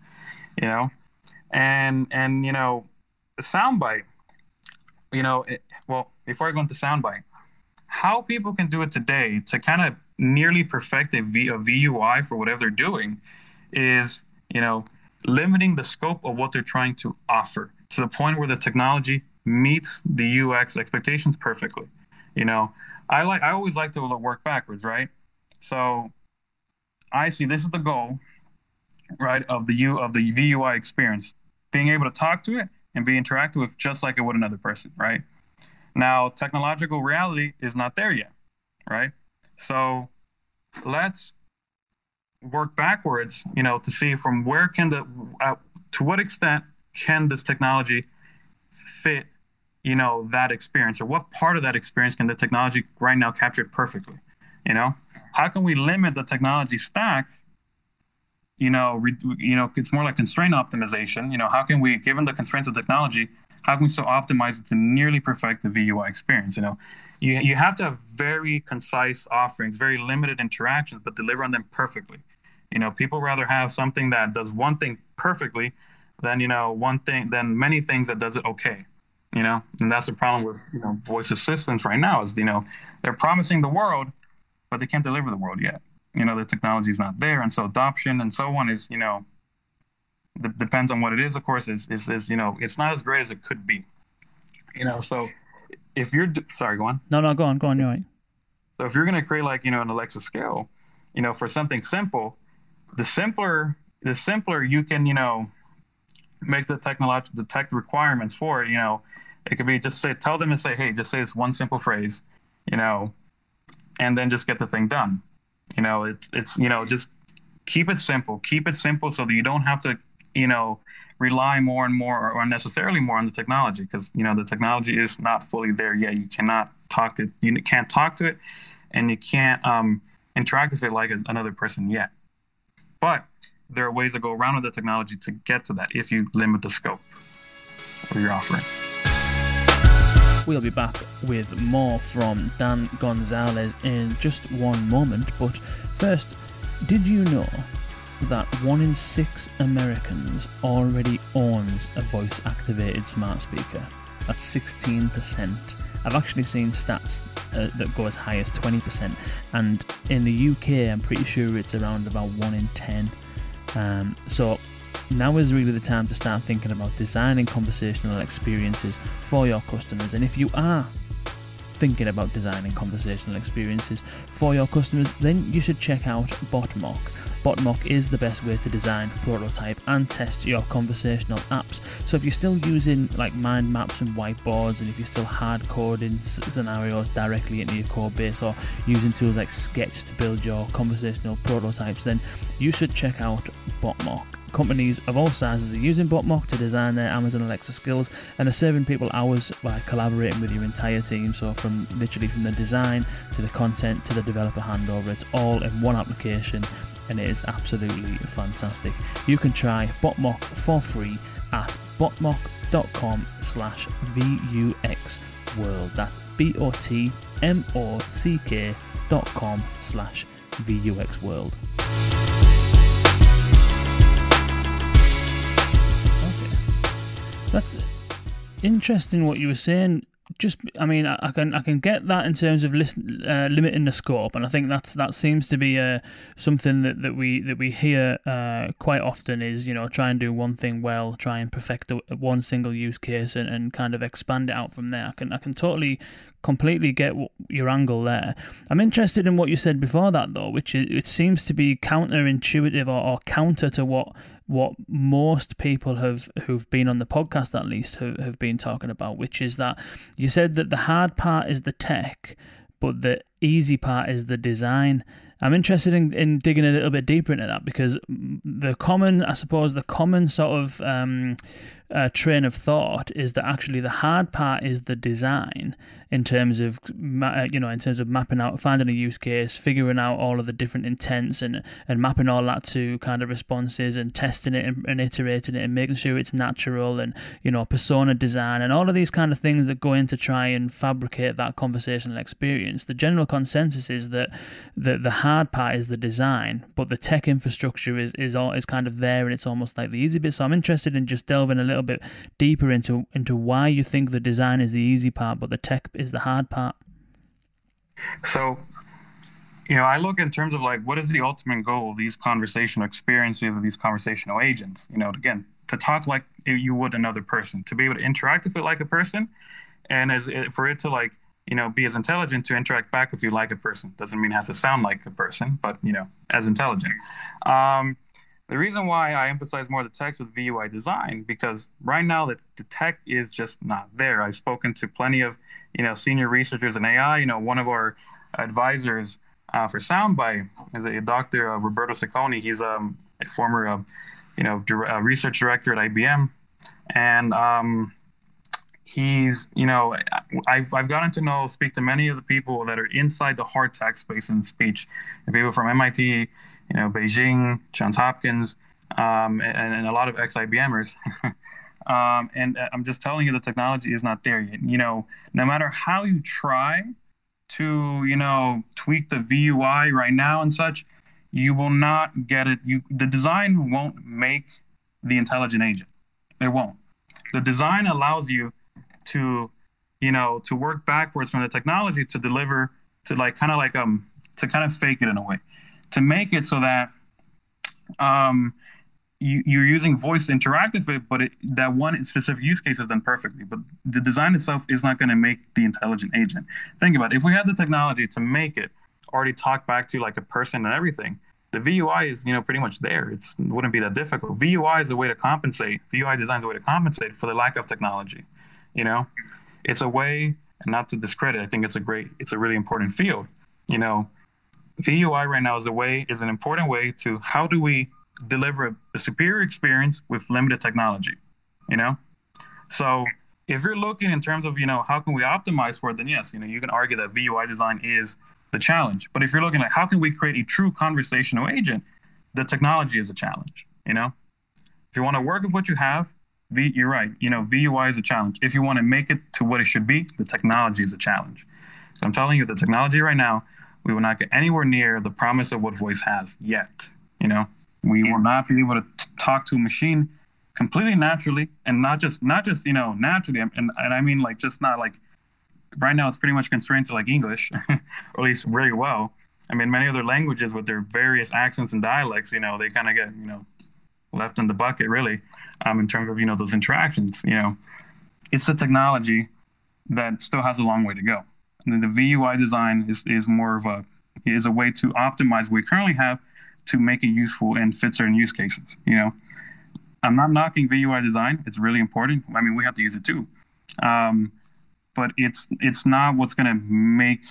You know, and and you know, the soundbite. You know, it, well, before I go into soundbite, how people can do it today to kind of nearly perfect a, v, a VUI for whatever they're doing is, you know, limiting the scope of what they're trying to offer to the point where the technology meets the UX expectations perfectly. You know, I like I always like to work backwards, right? So I see this is the goal, right, of the U of the VUI experience, being able to talk to it and be interactive with just like it would another person, right? Now, technological reality is not there yet, right? So let's work backwards, you know, to see from where can the uh, to what extent can this technology fit you know that experience? Or what part of that experience can the technology right now capture perfectly you know? How can we limit the technology stack you know re, you know it's more like constraint optimization you know? How can we given the constraints of technology how can we so optimize it to nearly perfect the vui experience you know? You, you have to have very concise offerings very limited interactions but deliver on them perfectly. You know people rather have something that does one thing perfectly than you know one thing than many things that does it okay you know? And that's the problem with you know voice assistants right now is you know they're promising the world but they can't deliver the world yet. You know the technology is not there and so adoption and so on is you know d- depends on what it is of course is, is is you know it's not as great as it could be. You know so if you're sorry go on. No no go on go on you're right. So if you're going to create like you know an alexa scale you know for something simple the simpler the simpler you can you know make the technological the tech requirements for it you know it could be just say, tell them and say, hey, just say this one simple phrase, you know, and then just get the thing done. You know, it's it's you know just keep it simple, keep it simple so that you don't have to, you know, rely more and more or unnecessarily more on the technology because you know the technology is not fully there yet. You cannot talk to it, you can't talk to it, and you can't um, interact with it like another person yet. But there are ways to go around with the technology to get to that if you limit the scope of your offering. We'll be back with more from Dan Gonzalez in just one moment, but first, did you know that one in six Americans already owns a voice activated smart speaker? That's 16%. I've actually seen stats uh, that go as high as 20%, and in the UK, I'm pretty sure it's around about 1 in 10. Um, so now is really the time to start thinking about designing conversational experiences for your customers. And if you are thinking about designing conversational experiences for your customers, then you should check out Botmock. Botmock is the best way to design, prototype, and test your conversational apps. So if you're still using like mind maps and whiteboards, and if you're still hard coding scenarios directly into your code base, or using tools like Sketch to build your conversational prototypes, then you should check out Botmock. Companies of all sizes are using Botmock to design their Amazon Alexa skills and are saving people hours by collaborating with your entire team. So, from literally from the design to the content to the developer handover, it's all in one application and it is absolutely fantastic. You can try Botmock for free at botmock.com slash VUX world. That's B O T M O C K dot com slash VUX world. That's interesting what you were saying. Just, I mean, I, I can I can get that in terms of listen, uh, limiting the scope, and I think that's that seems to be uh, something that, that we that we hear uh, quite often is you know try and do one thing well, try and perfect a, one single use case, and, and kind of expand it out from there. I can I can totally completely get your angle there. I'm interested in what you said before that though, which is, it seems to be counterintuitive or, or counter to what what most people have who've been on the podcast at least have, have been talking about, which is that you said that the hard part is the tech, but the easy part is the design. I'm interested in, in digging a little bit deeper into that because the common, I suppose, the common sort of um, uh, train of thought is that actually the hard part is the design in terms of uh, you know in terms of mapping out finding a use case figuring out all of the different intents and and mapping all that to kind of responses and testing it and, and iterating it and making sure it's natural and you know persona design and all of these kind of things that go in to try and fabricate that conversational experience. The general consensus is that the the hard part is the design but the tech infrastructure is is all is kind of there and it's almost like the easy bit. So I'm interested in just delving a little bit deeper into into why you think the design is the easy part but the tech is the hard part? So, you know, I look in terms of like what is the ultimate goal of these conversational experiences of these conversational agents? You know, again, to talk like you would another person, to be able to interact with it like a person, and as for it to like you know be as intelligent to interact back with you like a person. Doesn't mean it has to sound like a person, but you know, as intelligent. Um, the reason why I emphasize more the text with VUI design because right now the, the tech is just not there. I've spoken to plenty of you know senior researchers in AI. You know, one of our advisors uh, for Soundbite is a Dr. Uh, Roberto Ciccone. He's um, a former uh, you know uh, research director at IBM, and um, he's you know I've, I've gotten to know speak to many of the people that are inside the hard tech space in speech and people from mit you know, Beijing, Johns Hopkins, um, and, and, a lot of ex-IBMers. um, and uh, I'm just telling you, the technology is not there yet. You know, no matter how you try to, you know, tweak the VUI right now and such, you will not get it. You the design won't make the intelligent agent. It won't. The design allows you to, you know, to work backwards from the technology to deliver to like kind of like um to kind of fake it in a way to make it so that um, you, you're using voice to interact with it, but it, that one specific use case is done perfectly. But the design itself is not going to make the intelligent agent. Think about it. If we had the technology to make it already talk back to like a person and everything, the VUI is you know pretty much there. It's, it wouldn't be that difficult. VUI is a way to compensate. VUI design is a way to compensate for the lack of technology. You know, it's a way, not to discredit. I think it's a great, it's a really important field. You know, VUI right now is a way is an important way to how do we deliver a superior experience with limited technology, you know? So if you're looking in terms of, you know, how can we optimize for it, then yes, you know, you can argue that VUI design is the challenge. But if you're looking at how can we create a true conversational agent, the technology is a challenge, you know? If you want to work with what you have, V, you're right. You know, VUI is a challenge. If you want to make it to what it should be, the technology is a challenge. So I'm telling you, the technology right now we will not get anywhere near the promise of what voice has yet. You know, we will not be able to t- talk to a machine completely naturally, and not just not just you know naturally, and and I mean like just not like right now it's pretty much constrained to like English, or at least very well. I mean, many other languages with their various accents and dialects, you know, they kind of get you know left in the bucket really, um, in terms of you know those interactions. You know, it's a technology that still has a long way to go. And the VUI design is, is more of a is a way to optimize what we currently have to make it useful and fit certain use cases. You know, I'm not knocking VUI design; it's really important. I mean, we have to use it too, um, but it's it's not what's going to make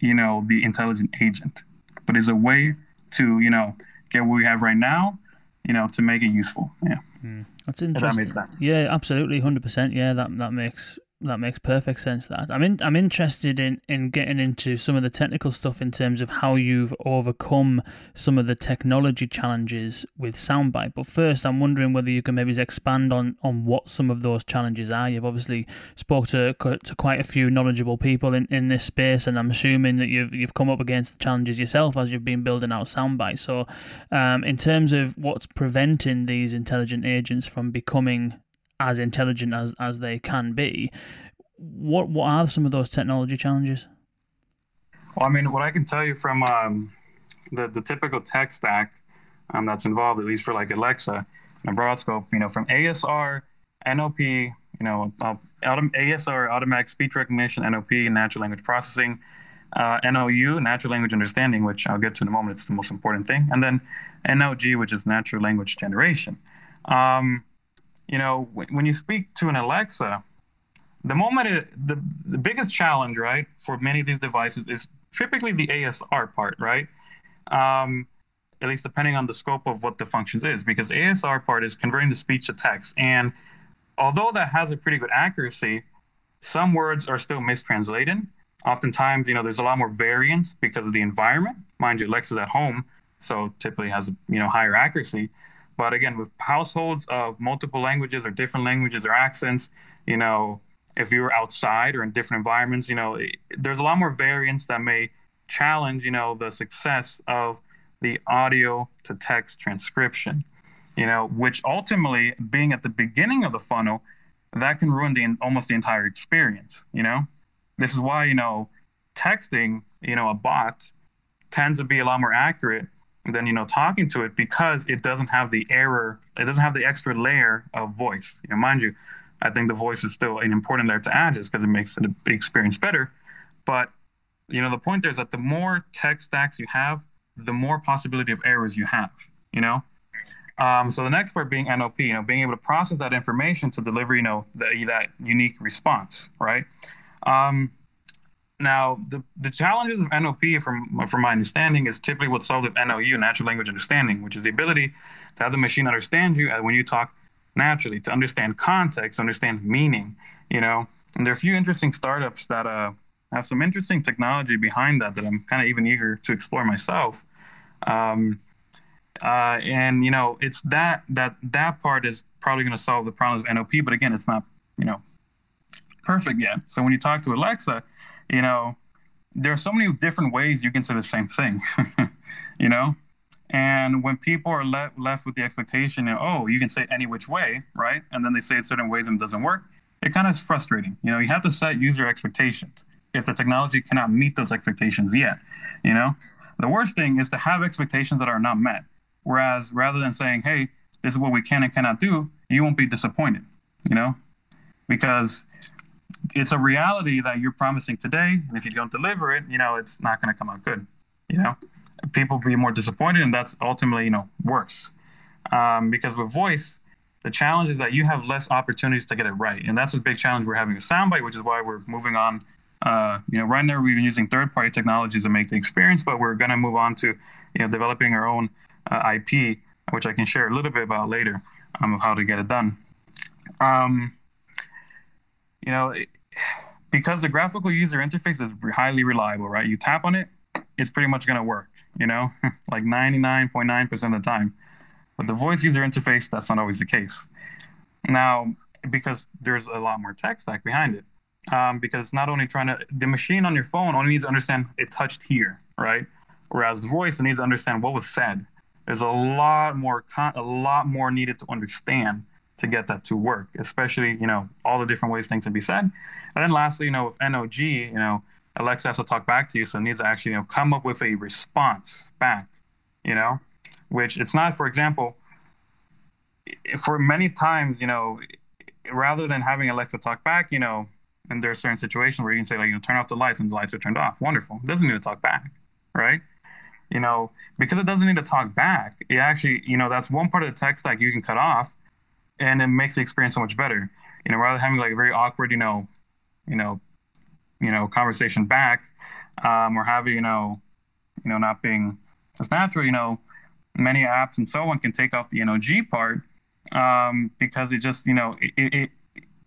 you know the intelligent agent, but it's a way to you know get what we have right now, you know, to make it useful. Yeah. Mm. That's interesting. That yeah, absolutely, hundred percent. Yeah, that that makes that makes perfect sense. That I'm in, I'm interested in in getting into some of the technical stuff in terms of how you've overcome some of the technology challenges with Soundbite. But first, I'm wondering whether you can maybe expand on on what some of those challenges are. You've obviously spoke to to quite a few knowledgeable people in, in this space, and I'm assuming that you've you've come up against the challenges yourself as you've been building out Soundbite. So, um, in terms of what's preventing these intelligent agents from becoming as intelligent as, as they can be. What what are some of those technology challenges? Well, I mean, what I can tell you from um, the the typical tech stack um, that's involved, at least for like Alexa, and broad scope, you know, from ASR, NLP, you know, uh, ASR, automatic speech recognition, NLP, natural language processing, uh, NLU, natural language understanding, which I'll get to in a moment. It's the most important thing, and then NLG, which is natural language generation. Um, you know, when you speak to an Alexa, the moment it, the, the biggest challenge, right, for many of these devices is typically the ASR part, right? Um, at least depending on the scope of what the functions is, because ASR part is converting the speech to text. And although that has a pretty good accuracy, some words are still mistranslated. Oftentimes, you know, there's a lot more variance because of the environment. Mind you, Alexa's at home, so typically has you know higher accuracy. But again, with households of multiple languages or different languages or accents, you know, if you were outside or in different environments, you know, there's a lot more variance that may challenge, you know, the success of the audio to text transcription, you know, which ultimately being at the beginning of the funnel, that can ruin the almost the entire experience, you know? This is why, you know, texting, you know, a bot tends to be a lot more accurate than, you know, talking to it because it doesn't have the error, it doesn't have the extra layer of voice. You know, mind you, I think the voice is still an important layer to add just because it makes the experience better. But you know, the point there is that the more tech stacks you have, the more possibility of errors you have. You know, um, so the next part being NLP, you know, being able to process that information to deliver, you know, the, that unique response, right? Um, now, the, the challenges of NLP, from from my understanding, is typically what's solved with NLU, natural language understanding, which is the ability to have the machine understand you when you talk naturally, to understand context, understand meaning. You know, and there are a few interesting startups that uh, have some interesting technology behind that that I'm kind of even eager to explore myself. Um, uh, and you know, it's that that that part is probably going to solve the problems of NLP, but again, it's not you know perfect yet. So when you talk to Alexa, you know, there are so many different ways you can say the same thing. you know, and when people are le- left with the expectation, of, oh, you can say any which way, right? And then they say it certain ways and it doesn't work. It kind of is frustrating. You know, you have to set user expectations if the technology cannot meet those expectations yet. You know, the worst thing is to have expectations that are not met. Whereas rather than saying, hey, this is what we can and cannot do, you won't be disappointed, you know, because it's a reality that you're promising today. And if you don't deliver it, you know, it's not going to come out good, you know, people be more disappointed. And that's ultimately, you know, worse. Um, because with voice, the challenge is that you have less opportunities to get it right. And that's a big challenge we're having with Soundbite, which is why we're moving on uh, you know, right now we've been using third-party technologies to make the experience, but we're going to move on to, you know, developing our own uh, IP, which I can share a little bit about later, um, of how to get it done. Um, you know, because the graphical user interface is highly reliable, right? You tap on it, it's pretty much going to work, you know, like 99.9% of the time. But the voice user interface, that's not always the case. Now, because there's a lot more tech stack behind it um, because not only trying to the machine on your phone only needs to understand it touched here, right? Whereas the voice it needs to understand what was said. There's a lot more con- a lot more needed to understand to get that to work, especially you know all the different ways things can be said. And then lastly, you know, with NLG, you know, Alexa has to talk back to you, so it needs to actually you know come up with a response back, you know, which it's not. For example, for many times, you know, rather than having Alexa talk back, you know, and there are certain situations where you can say like you know turn off the lights and the lights are turned off wonderful it doesn't need to talk back right you know because it doesn't need to talk back it actually you know that's one part of the tech stack you can cut off and it makes the experience so much better. You know rather than having like a very awkward you know you know you know conversation back um, or having you know you know not being as natural you know many apps and so on can take off the NLG part um, because it just you know it, it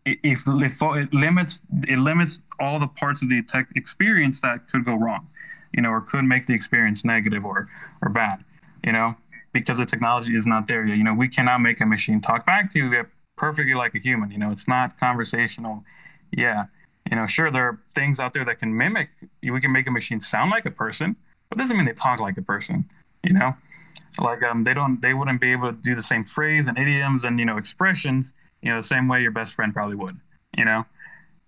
if, if it limits it limits all the parts of the tech experience that could go wrong, you know, or could make the experience negative or or bad, you know, because the technology is not there yet. You know, we cannot make a machine talk back to you perfectly like a human. You know, it's not conversational. Yeah, you know, sure there are things out there that can mimic. We can make a machine sound like a person, but doesn't mean they talk like a person. You know, like um, they don't they wouldn't be able to do the same phrase and idioms and you know expressions you know, the same way your best friend probably would. You know,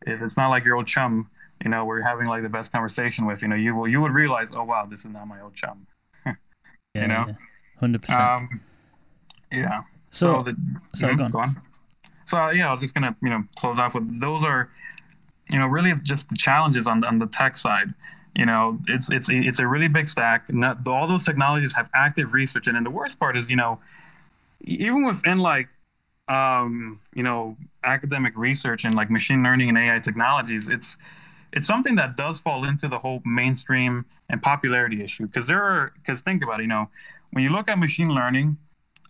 it's not like your old chum, you know, we're having like the best conversation with, you know, you will you would realize, oh wow, this is not my old chum. yeah, you know, hundred percent. Um, yeah. So, so the, sorry, mm, go, on. So yeah, I was just gonna you know close off with those are, you know, really just the challenges on on the tech side. You know, it's it's it's a really big stack. Not, all those technologies have active research, and then the worst part is, you know, even within like um, you know, academic research and like machine learning and AI technologies, it's it's something that does fall into the whole mainstream and popularity issue because there are because think about it, you know when you look at machine learning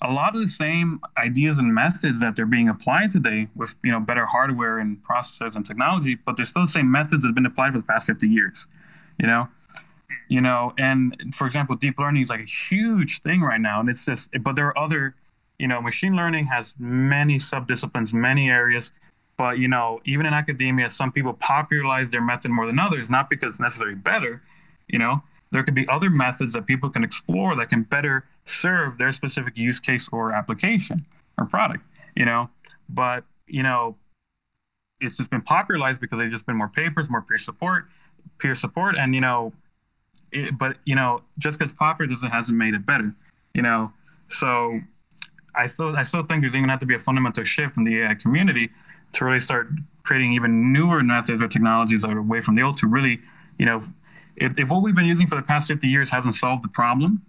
a lot of the same ideas and methods that they're being applied today with you know better hardware and processors and technology but they're still the same methods that have been applied for the past 50 years you know? You know and for example deep learning is like a huge thing right now and it's just but there are other you know machine learning has many subdisciplines many areas but you know even in academia some people popularize their method more than others not because it's necessarily better you know there could be other methods that people can explore that can better serve their specific use case or application or product you know? But you know it's just been popularized because there's just been more papers more peer support peer support and you know it, but you know just because popular doesn't hasn't made it better you know? So i thought i still think there's even have to be a fundamental shift in the ai community to really start creating even newer methods or technologies away from the old to really you know if, if what we've been using for the past 50 years hasn't solved the problem,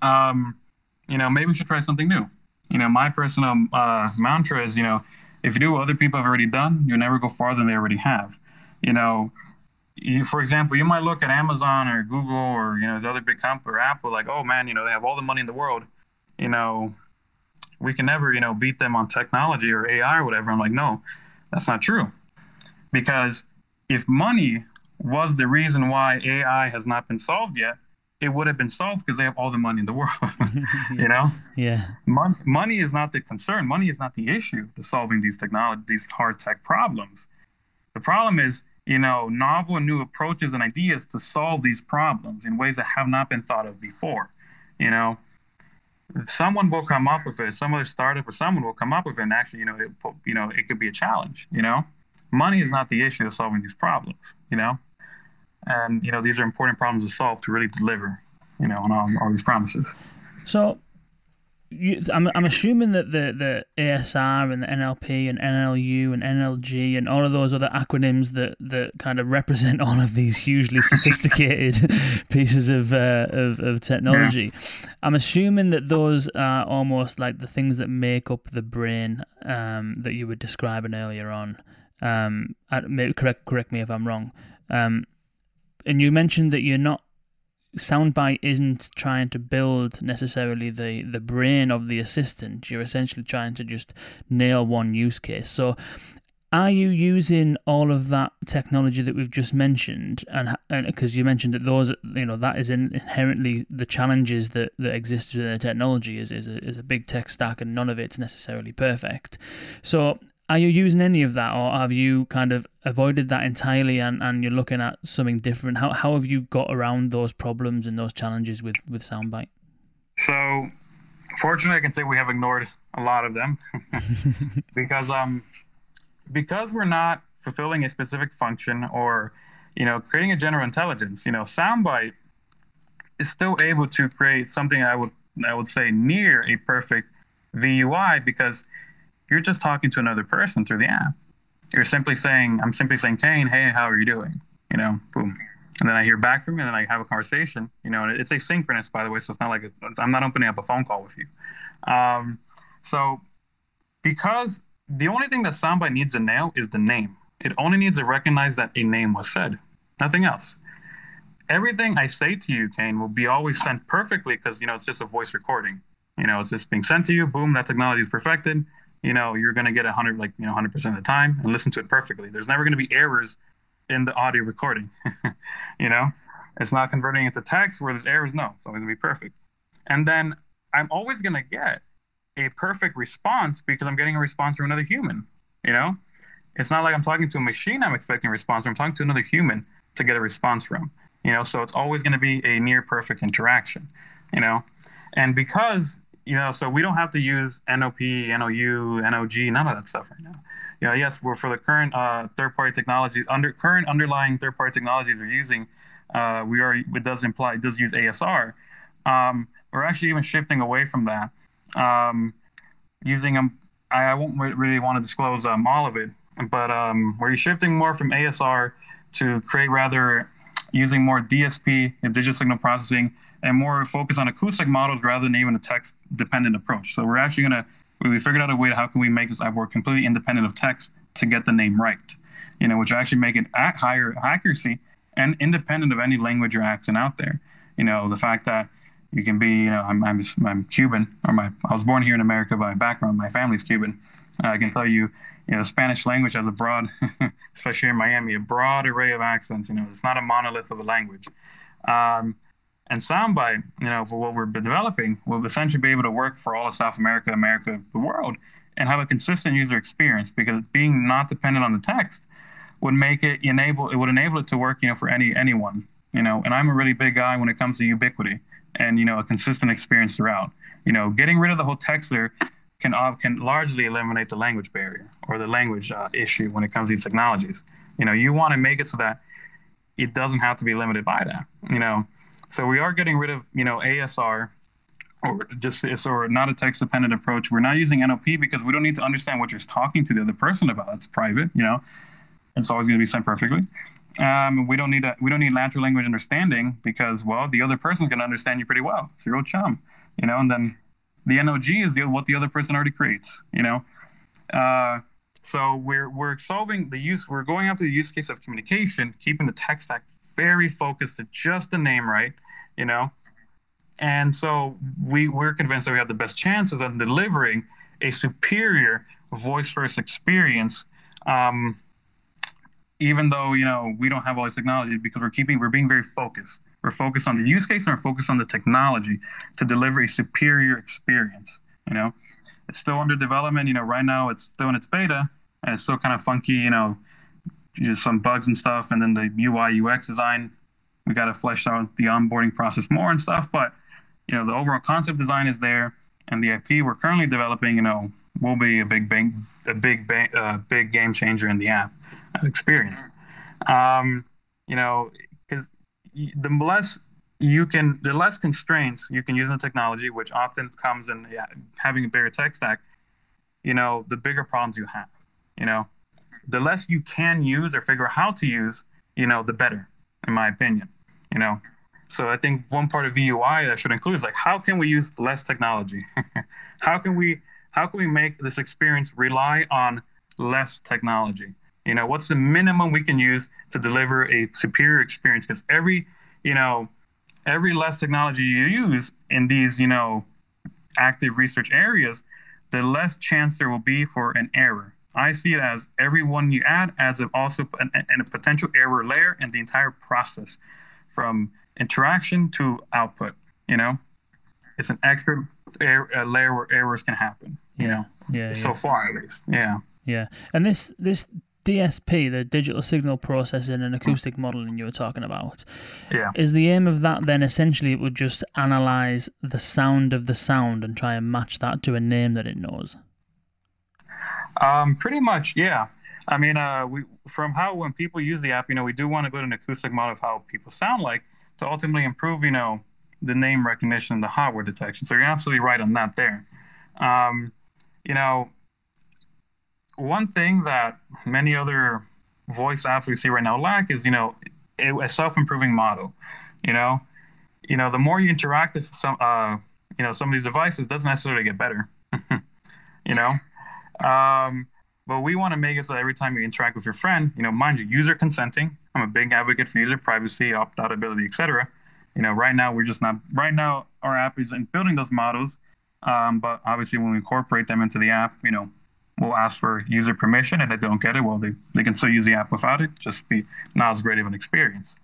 um, you know, maybe we should try something new. You know, my personal uh, mantra is, you know, if you do what other people have already done, you'll never go farther than they already have. You know, you, for example, you might look at Amazon or Google or you know the other big company or Apple, like, oh man, you know, they have all the money in the world. You know, we can never, you know, beat them on technology or AI or whatever. I'm like, no, that's not true, because if money was the reason why AI has not been solved yet, it would have been solved because they have all the money in the world. you know? Yeah. Mon- money is not the concern. Money is not the issue to solving these technology, these hard tech problems. The problem is, you know, novel and new approaches and ideas to solve these problems in ways that have not been thought of before. You know, someone will come up with it. Some other startup or someone will come up with it, and actually, you know, it, you know, it could be a challenge. You know, money is not the issue of solving these problems. You know, and you know these are important problems to solve to really deliver you know on all, all these promises so you, I'm, I'm assuming that the, the ASR and the NLP and NLU and NLG and all of those other acronyms that, that kind of represent all of these hugely sophisticated pieces of, uh, of, of technology, yeah. I'm assuming that those are almost like the things that make up the brain um, that you were describing earlier on. Um, correct correct me if I'm wrong. Um, and you mentioned that you're not soundbite isn't trying to build necessarily the the brain of the assistant. You're essentially trying to just nail one use case. So are you using all of that technology that we've just mentioned? And because you mentioned that those you know that is inherently the challenges that that exist in the technology is is a, is a big tech stack and none of it's necessarily perfect. So are you using any of that, or have you kind of avoided that entirely, and, and you're looking at something different? How how have you got around those problems and those challenges with with Soundbite? So, fortunately, I can say we have ignored a lot of them because um because we're not fulfilling a specific function or you know creating a general intelligence. You know, Soundbite is still able to create something I would I would say near a perfect VUI because you're just talking to another person through the app. You're simply saying, I'm simply saying, Kane, hey, how are you doing? You know, boom. And then I hear back from you, and then I have a conversation. You know, and it's asynchronous, by the way, so it's not like I'm not opening up a phone call with you. Um, so, because the only thing that Soundbite needs to nail is the name. It only needs to recognize that a name was said, nothing else. Everything I say to you, Kane, will be always sent perfectly because you know it's just a voice recording. You know, it's just being sent to you. Boom, that technology is perfected you know, you're going to get 100, like, you know, 100% of the time and listen to it perfectly. There's never going to be errors in the audio recording. you know, it's not converting into text where there's errors. No, it's always going to be perfect. And then I'm always going to get a perfect response because I'm getting a response from another human. You know, it's not like I'm talking to a machine. I'm expecting a response. I'm talking to another human to get a response from. You know, so it's always going to be a near perfect interaction. You know, and because you know, so we don't have to use NLP, NLU, NLG, none of that stuff right now. You know, yes, we're for the current uh, third-party technologies, under current underlying third-party technologies we're using, uh, we are it does imply it does use ASR. Um, we're actually even shifting away from that, um, using them. I, I won't really want to disclose um, all of it, but um, we're shifting more from ASR to create rather using more DSP, digital signal processing, and more focus on acoustic models rather than even a text dependent approach. So we're actually going to, we figured out a way to how can we make this app work completely independent of text to get the name right. you know, which actually make it at higher accuracy and independent of any language or accent out there. You know, the fact that you can be, you know, I'm, I'm, I'm Cuban, or my, I was born here in America by background. My family's Cuban. Uh, I can tell you, you know, Spanish language has a broad, especially in Miami, a broad array of accents. You know, it's not a monolith of a language. Um, and soundbite, you know, for what we're developing, will essentially be able to work for all of South America, America, the world, and have a consistent user experience because being not dependent on the text would make it enable it would enable it to work, you know, for any anyone. You know, and I'm a really big guy when it comes to ubiquity and you know a consistent experience throughout. You know, getting rid of the whole texter can uh, can largely eliminate the language barrier or the language uh, issue when it comes to these technologies. You know, you want to make it so that it doesn't have to be limited by that. You know, so we are getting rid of you know ASR or just or not a text dependent approach. We're not using NLP because we don't need to understand what you're talking to the other person about. It's private. You know, it's always going to be sent perfectly. Um, we don't need a, we don't need natural language understanding because well the other person can understand you pretty well. It's your old chum, you know, and then the NLG is the, what the other person already creates, you know. Uh, so we're we're solving the use. We're going after the use case of communication, keeping the tech stack very focused to just the name right, you know. And so we we're convinced that we have the best chances of delivering a superior voice first experience. Um, even though you know we don't have all this technology because we're keeping we're being very focused we're focused on the use case and we're focused on the technology to deliver a superior experience. You know, it's still under development. You know, right now it's still in its beta and it's still kind of funky. You know, just some bugs and stuff, and then the UI UX design. We got to flesh out the onboarding process more and stuff, but you know, the overall concept design is there, and the IP we're currently developing. You know, will be a big bang, a big bang, uh, big game changer in the app experience. Um, you know, because the less you can, the less constraints you can use in the technology, which often comes in yeah, having a bigger tech stack, you know, the bigger problems you have. You know, the less you can use or figure out how to use, you know, the better, in my opinion. You know, so I think one part of VUI that should include is like, how can we use less technology? how can we how can we make this experience rely on less technology? You know, what's the minimum we can use to deliver a superior experience? Because every, you know, every less technology you use in these, you know, active research areas, the less chance there will be for an error. I see it as every one you add adds also an, an, a potential error layer in the entire process, from interaction to output. You know, it's an extra air, layer where errors can happen. You know, yeah, so yeah. far at least. Yeah. Yeah, and this this DSP, the digital signal processing and acoustic modeling you were talking about, yeah. is the aim of that then essentially it would just analyze the sound of the sound and try and match that to a name that it knows? Um, pretty much, yeah. I mean, uh, we from how when people use the app, you know, we do want to build an acoustic model of how people sound like to ultimately improve, you know, the name recognition, and the hardware detection. So you're absolutely right on that there. Um, you know, one thing that many other voice apps we see right now lack is, you know, a, self-improving model. You know, you know, the more you interact with some, uh, you know, some of these devices, doesn't necessarily get better. you know, um, but we want to make it so every time you interact with your friend, you know, mind you, user consenting. I'm a big advocate for user privacy, opt-out ability, etc. You know, right now we're just not. Right now, our app is in building those models, um, but obviously when we incorporate them into the app, you know, we'll ask for user permission and they don't get it, well, they, they can still use the app without it, just be not as great of an experience.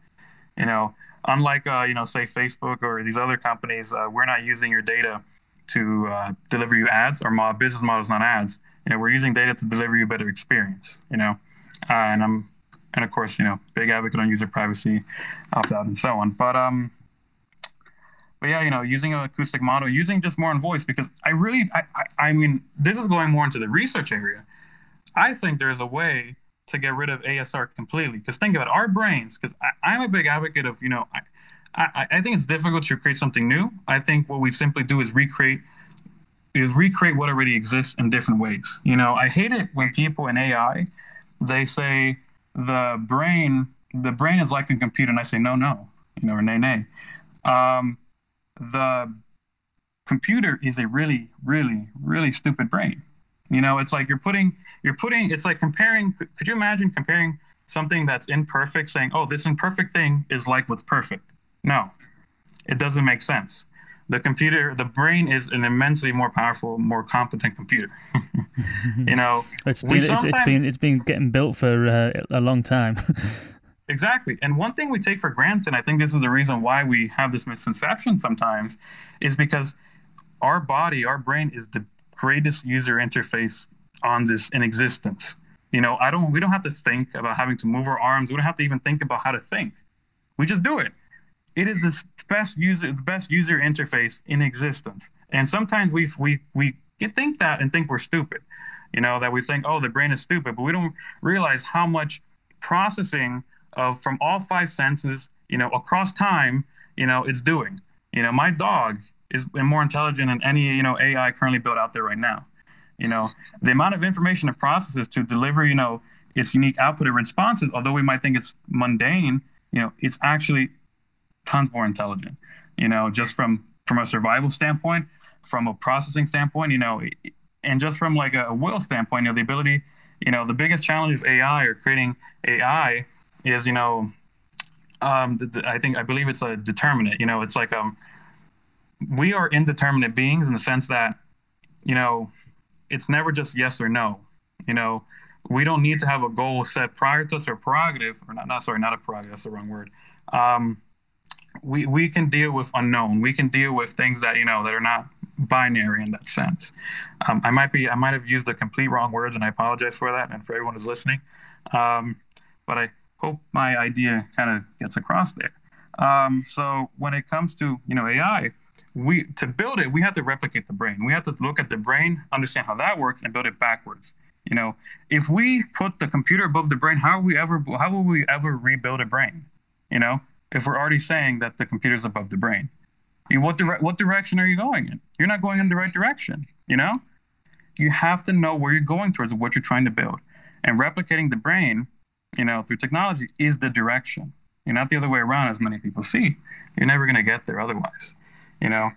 You know, unlike, uh, you know, say Facebook or these other companies, uh, we're not using your data to uh, deliver you ads. Our business model is not ads. You know, we're using data to deliver you a better experience, you know, uh, and I'm, and of course, you know, big advocate on user privacy, opt out, and so on. But, um, but yeah, you know, using an acoustic model, using just more on voice, because I really, I, I, I mean, this is going more into the research area. I think there's a way to get rid of ASR completely. Because think about it, our brains, because I'm a big advocate of, you know, I, I, I think it's difficult to create something new. I think what we simply do is recreate is recreate what already exists in different ways. You know, I hate it when people in AI they say the brain the brain is like a computer, and I say no, no, you know, or nay, nay. Um, the computer is a really, really, really stupid brain. You know, it's like you're putting, you're putting, it's like comparing, could you imagine comparing something that's imperfect saying, oh, this imperfect thing is like what's perfect. No, it doesn't make sense. The computer, the brain is an immensely more powerful, more competent computer. you know, it's been, it's, it's been it's been getting built for uh, a long time. exactly. And one thing we take for granted, I think this is the reason why we have this misconception sometimes, is because our body, our brain is the greatest user interface on this in existence. You know, I don't we don't have to think about having to move our arms. We don't have to even think about how to think. We just do it. It is the best user the best user interface in existence. And sometimes we we we think that and think we're stupid. You know, that we think, oh, the brain is stupid, but we don't realize how much processing of from all five senses, you know, across time, you know, it's doing. You know, my dog is more intelligent than any, you know, AI currently built out there right now. You know, the amount of information it processes to deliver, you know, its unique output of responses, although we might think it's mundane, you know, it's actually tons more intelligent. You know, just from from a survival standpoint, from a processing standpoint, you know, and just from like a will standpoint, you know, the ability, you know, the biggest challenge of AI or creating AI is, you know, um, I think I believe it's a determinate. You know, it's like um, we are indeterminate beings in the sense that, you know, it's never just yes or no. You know, we don't need to have a goal set prior to us or prerogative, or not, not sorry, not a prerogative, that's the wrong word. Um, we, we can deal with unknown. We can deal with things that, you know, that are not binary in that sense. Um, I might be, I might have used the complete wrong words and I apologize for that and for everyone who's listening. Um, but I hope my idea kind of gets across there. Um, so when it comes to, you know, AI, we to build it, we have to replicate the brain. We have to look at the brain, understand how that works, and build it backwards. You know, if we put the computer above the brain, how we ever how will we ever rebuild a brain? You know, if we're already saying that the computer's above the brain, you, what dire- what direction are you going in? You're not going in the right direction. You know, you have to know where you're going towards what you're trying to build, and replicating the brain, you know, through technology is the direction. You're not the other way around, as many people see. You're never going to get there otherwise you know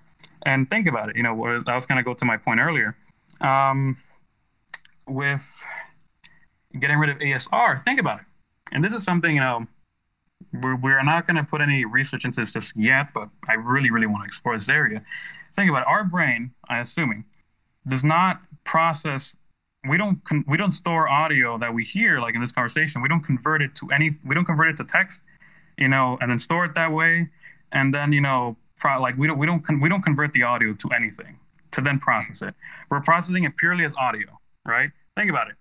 and think about it you know i was going to go to my point earlier um, with getting rid of asr think about it and this is something you know we're, we're not going to put any research into this just yet but i really really want to explore this area think about it. our brain i'm assuming does not process we don't con- we don't store audio that we hear like in this conversation we don't convert it to any we don't convert it to text you know and then store it that way and then you know pro- like we don't we don't con- we don't convert the audio to anything to then process it. We're processing it purely as audio, right? Think about it.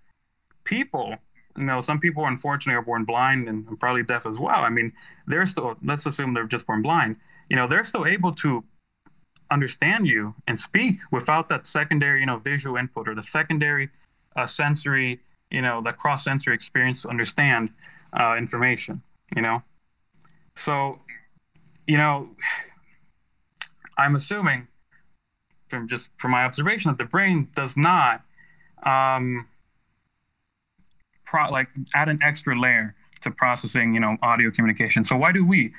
People, you know, some people unfortunately are born blind and probably deaf as well. I mean, they're still let's assume they're just born blind. You know, they're still able to understand you and speak without that secondary, you know, visual input or the secondary uh, sensory, you know, that cross sensory experience to understand uh, information. You know, so you know I'm assuming from just from my observation that the brain does not um, pro- like add an extra layer to processing, you know, audio communication. So why do we?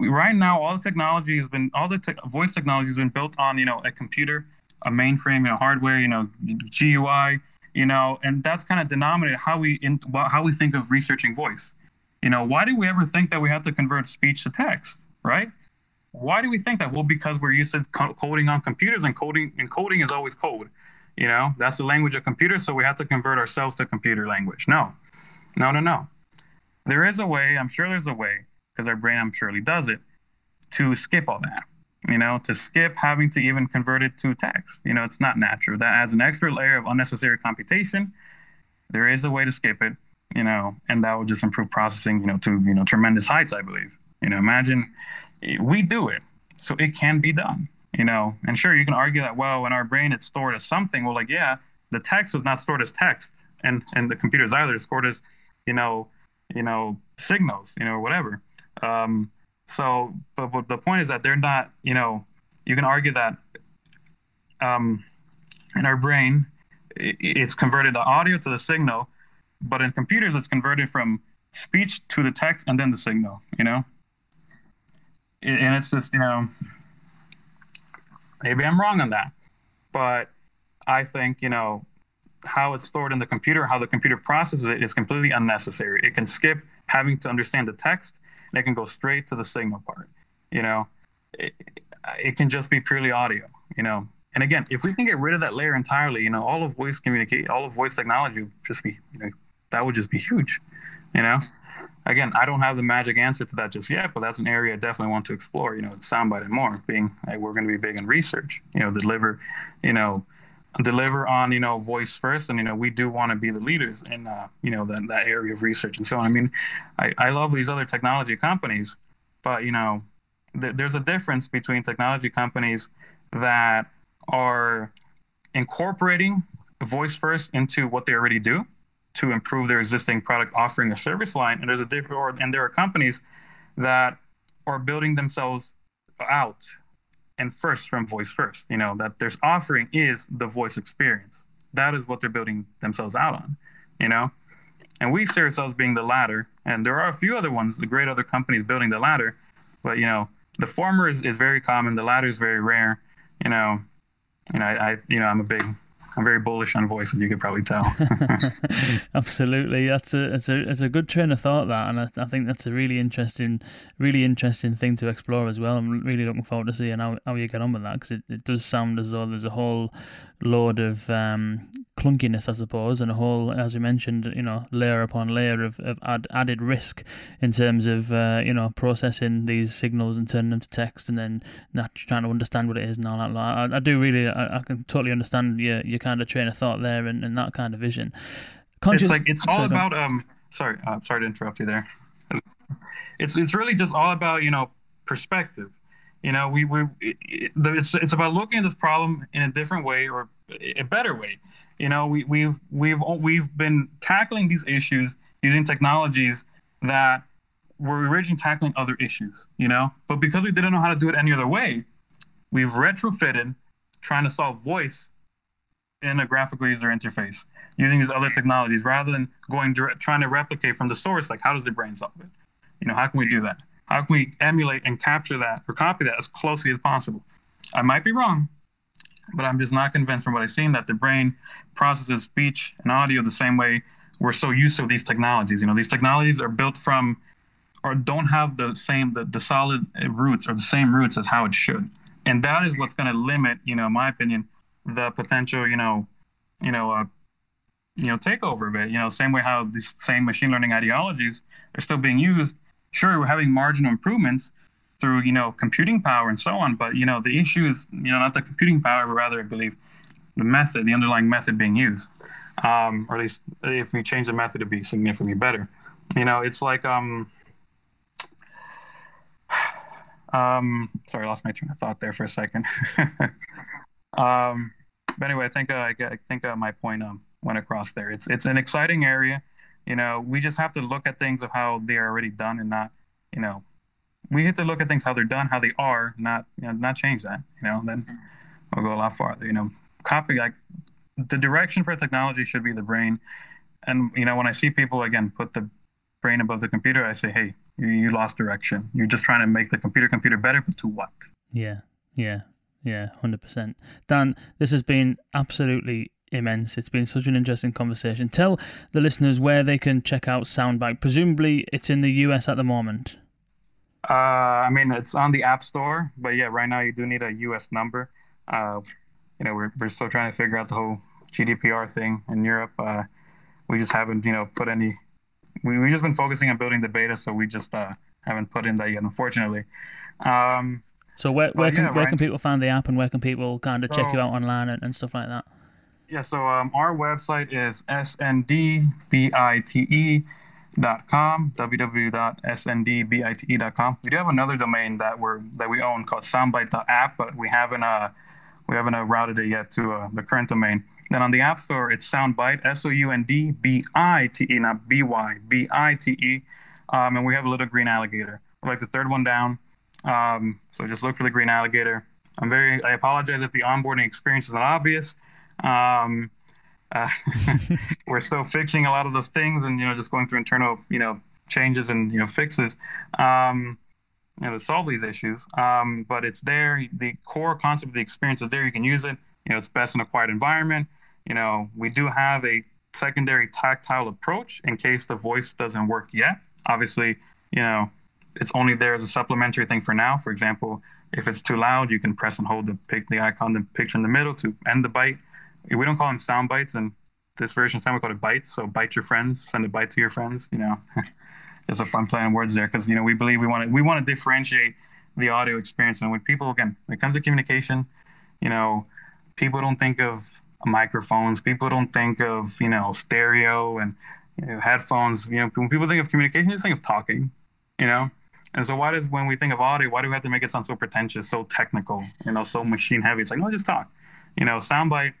right now, all the technology has been, all the te- voice technology has been built on, you know, a computer, a mainframe, you know, hardware, you know, GUI, you know, and that's kind of denominated how we in, how we think of researching voice. You know, why do we ever think that we have to convert speech to text, right? Why do we think that? Well, because we're used to coding on computers, and coding and coding is always code. You know, that's the language of computers, so we have to convert ourselves to computer language. No, no, no, no. There is a way. I'm sure there's a way because our brain, I'm surely does it, to skip all that. You know, to skip having to even convert it to text. You know, it's not natural. That adds an extra layer of unnecessary computation. There is a way to skip it. You know, and that will just improve processing. You know, to you know tremendous heights. I believe. You know, imagine we do it, so it can be done. You know, and sure, you can argue that well, in our brain it's stored as something. Well, like yeah, the text is not stored as text, and and the computers either it's stored as, you know, you know signals, you know, whatever. Um, so, but, but the point is that they're not. You know, you can argue that um, in our brain, it, it's converted the audio to the signal, but in computers it's converted from speech to the text and then the signal. You know and it's just you know maybe i'm wrong on that but i think you know how it's stored in the computer, how the computer processes it is completely unnecessary. It can skip having to understand the text and it can go straight to the signal part. You know, it, it can just be purely audio, you know. And again, if we can get rid of that layer entirely, you know, all of voice communicate, all of voice technology just be, you know, that would just be huge, you know. Again, I don't have the magic answer to that just yet, but that's an area I definitely want to explore. You know, soundbite and more. Being like, we're going to be big in research. You know, deliver, you know, deliver on you know voice first and you know we do want to be the leaders in uh, you know that, that area of research and so on i mean I, I love these other technology companies but you know th- there's a difference between technology companies that are incorporating voice first into what they already do to improve their existing product offering or service line. And there's a different or and there are companies that are building themselves out and first from voice first you know that their offering is the voice experience. That is what they're building themselves out on you know? And we see ourselves being the latter and there are a few other ones the great other companies building the latter. But you know the former is, is very common the latter is very rare you know? Know I, I you know i'm a big I'm very bullish on voice, as you could probably tell. Absolutely, that's a it's a it's a good train of thought that, and I, I think that's a really interesting, really interesting thing to explore as well. I'm really looking forward to seeing how, how you get on with that because it, it does sound as though there's a whole load of um, clunkiness, I suppose, and a whole, as you mentioned, you know, layer upon layer of, of add, added risk in terms of uh, you know processing these signals and turning them to text, and then not trying to understand what it is and all that. I, I do really, I, I, can totally understand your your kind of train of thought there and, and that kind of vision. Conscious, it's like it's all about um. Sorry, uh, sorry to interrupt you there. It's it's really just all about you know perspective you know, we we it's it's about looking at this problem in a different way or a better way. You know, we we've we've we've been tackling these issues using technologies that were originally tackling other issues. You know, but because we didn't know how to do it any other way, we've retrofitted trying to solve voice in a graphical user interface using these other technologies rather than going direct, trying to replicate from the source. Like, how does the brain solve it? You know, how can we do that? How can we emulate and capture that or copy that as closely as possible? I might be wrong, but I'm just not convinced from what I've seen that the brain processes speech and audio the same way we're so used to these technologies. You know, these technologies are built from or don't have the same the, the solid roots or the same roots as how it should. And that is what's going to limit, you know, in my opinion, the potential, you know, you know, uh, you know, takeover of it. You know, same way how these same machine learning ideologies are still being used sure we're having marginal improvements through you know computing power and so on but you know the issue is you know not the computing power but rather i believe the method the underlying method being used um, or at least if we change the method to be significantly better. You know it's like um um sorry i lost my train of thought there for a second. Um but anyway i think uh, i think uh, my point um, went across there. It's it's an exciting area you know, we just have to look at things of how they are already done and not, you know, we have to look at things how they're done, how they are, not you know, not change that. You know, then mm-hmm. we'll go a lot farther. You know, copy like the direction for technology should be the brain. And you know, when I see people again put the brain above the computer, I say, hey, you, you lost direction. You're just trying to make the computer computer better, but to what? Yeah, yeah, yeah, hundred percent. Dan, this has been absolutely immense. It's been such an interesting conversation. Tell the listeners where they can check out Soundbite. Presumably, it's in the US at the moment. Uh, I mean, it's on the App Store, but yeah, right now you do need a US number. Uh, you know, we're we're still trying to figure out the whole GDPR thing in Europe. Uh, we just haven't, you know, put any. We we just been focusing on building the beta, so we just uh, haven't put in that yet, unfortunately. Um, so where where can yeah, where right. can people find the app and where can people kind of so, check you out online and, and stuff like that? Yeah, so um, our website is sndbite.com, www.sndbite.com. We do have another domain that we're that we own called soundbite.app, but we haven't uh we haven't uh, routed it yet to uh, the current domain. Then on the App Store, it's Soundbite, S-O-U-N-D-B-I-T-E, not B-Y, B-I-T-E. Um, and we have a little green alligator. We're like the third one down. Um, so just look for the green alligator. I'm very, I apologize if the onboarding experience is not obvious. Um, uh, we're still fixing a lot of those things, and you know, just going through internal, you know, changes and you know fixes, um, you know, to solve these issues. Um, but it's there. The core concept of the experience is there. You can use it. You know, it's best in a quiet environment. you know, we do have a secondary tactile approach in case the voice doesn't work yet. Obviously, you know, it's only there as a supplementary thing for now. For example, if it's too loud, you can press and hold the pic, the icon, the picture in the middle to end the bite. We don't call them sound bites, and this version of sound we call it bites. So bite your friends, send a bite to your friends. You know, it's a fun play on words there because you know we believe we want to we want to differentiate the audio experience. And when people again, when it comes to communication, you know, people don't think of microphones. People don't think of you know stereo and you know, headphones. You know, when people think of communication, just think of talking. You know, and so why does when we think of audio, why do we have to make it sound so pretentious, so technical, you know, so machine heavy? It's like no, just talk. You know, soundbite.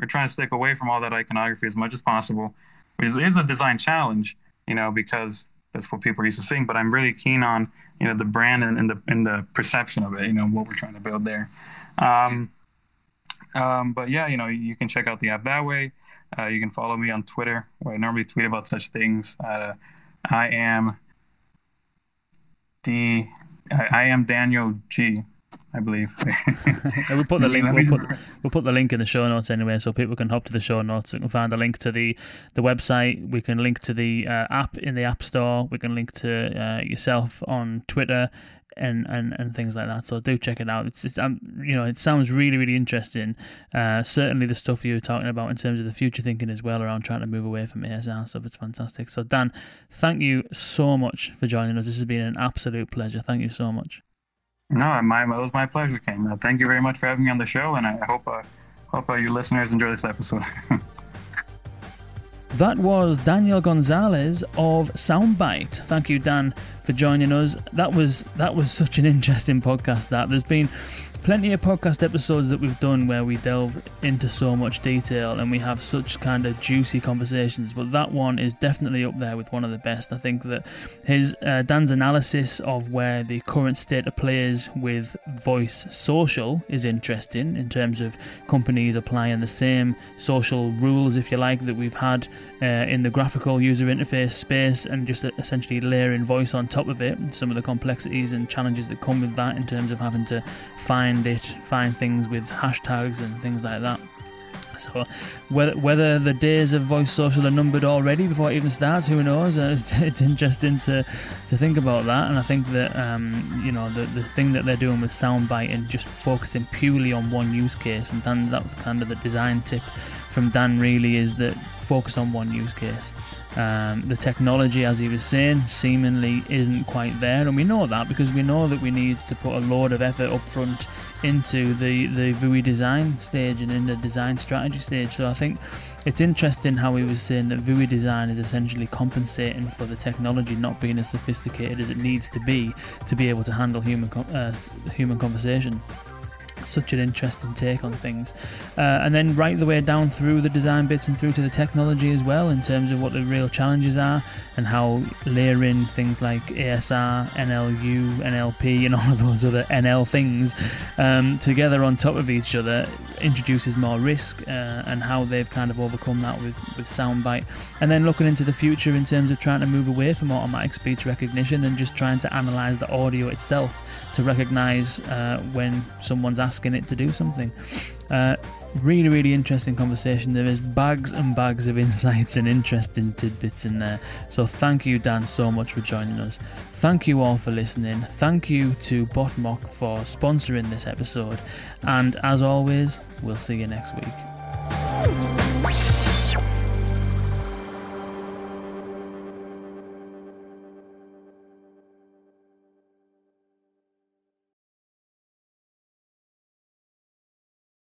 We're trying to stick away from all that iconography as much as possible, which is a design challenge. You know, because that's what people are used to seeing. But I'm really keen on you know the brand and, and the and the perception of it. You know, what we're trying to build there. Um, um, but yeah, you know, you can check out the app that way. Uh, you can follow me on Twitter, where I normally tweet about such things. Uh, I am D. I, I am Daniel G. I believe. we'll put the link. We'll put, we'll put the link in the show notes anyway, so people can hop to the show notes and find a link to the the website. We can link to the uh, app in the App Store. We can link to uh, yourself on Twitter and, and, and things like that. So do check it out. It's, it's um, you know it sounds really really interesting. Uh, certainly the stuff you were talking about in terms of the future thinking as well around trying to move away from ASR stuff. It's fantastic. So Dan, thank you so much for joining us. This has been an absolute pleasure. Thank you so much. No, my it was my pleasure, Kane. Uh, thank you very much for having me on the show, and I hope uh, hope uh, your listeners enjoy this episode. That was Daniel Gonzalez of Soundbite. Thank you, Dan, for joining us. That was that was such an interesting podcast. That there's been plenty of podcast episodes that we've done where we delve into so much detail and we have such kind of juicy conversations, but that one is definitely up there with one of the best. I think that his uh, Dan's analysis of where the current state of players with voice social is interesting in terms of companies applying the same social rules, if you like, that we've had uh, in the graphical user interface space and just essentially layering voice on top of it. Some of the complexities and challenges that come with that in terms of having to find it, find things with hashtags and things like that. So whether whether the days of voice social are numbered already before it even starts, who knows? Uh, it's, it's, interesting to to think about that, and I think that um, you know the the thing that they're doing with Soundbite and just focusing purely on one use case, and Dan, that was kind of the design tip from Dan. Really, is that focus on one use case. Um, the technology, as he was saying, seemingly isn't quite there, and we know that because we know that we need to put a load of effort up front into the the VUI design stage and in the design strategy stage. So I think it's interesting how he was saying that VUI design is essentially compensating for the technology not being as sophisticated as it needs to be to be able to handle human uh, human conversation such an interesting take on things. Uh, and then right the way down through the design bits and through to the technology as well, in terms of what the real challenges are and how layering things like ASR, NLU, NLP, and all of those other NL things um, together on top of each other introduces more risk uh, and how they've kind of overcome that with, with Soundbite. And then looking into the future in terms of trying to move away from automatic speech recognition and just trying to analyze the audio itself to recognize uh, when someone's asking it to do something. Uh, really, really interesting conversation. There is bags and bags of insights and interesting tidbits in there. So, thank you, Dan, so much for joining us. Thank you all for listening. Thank you to Botmock for sponsoring this episode. And as always, we'll see you next week.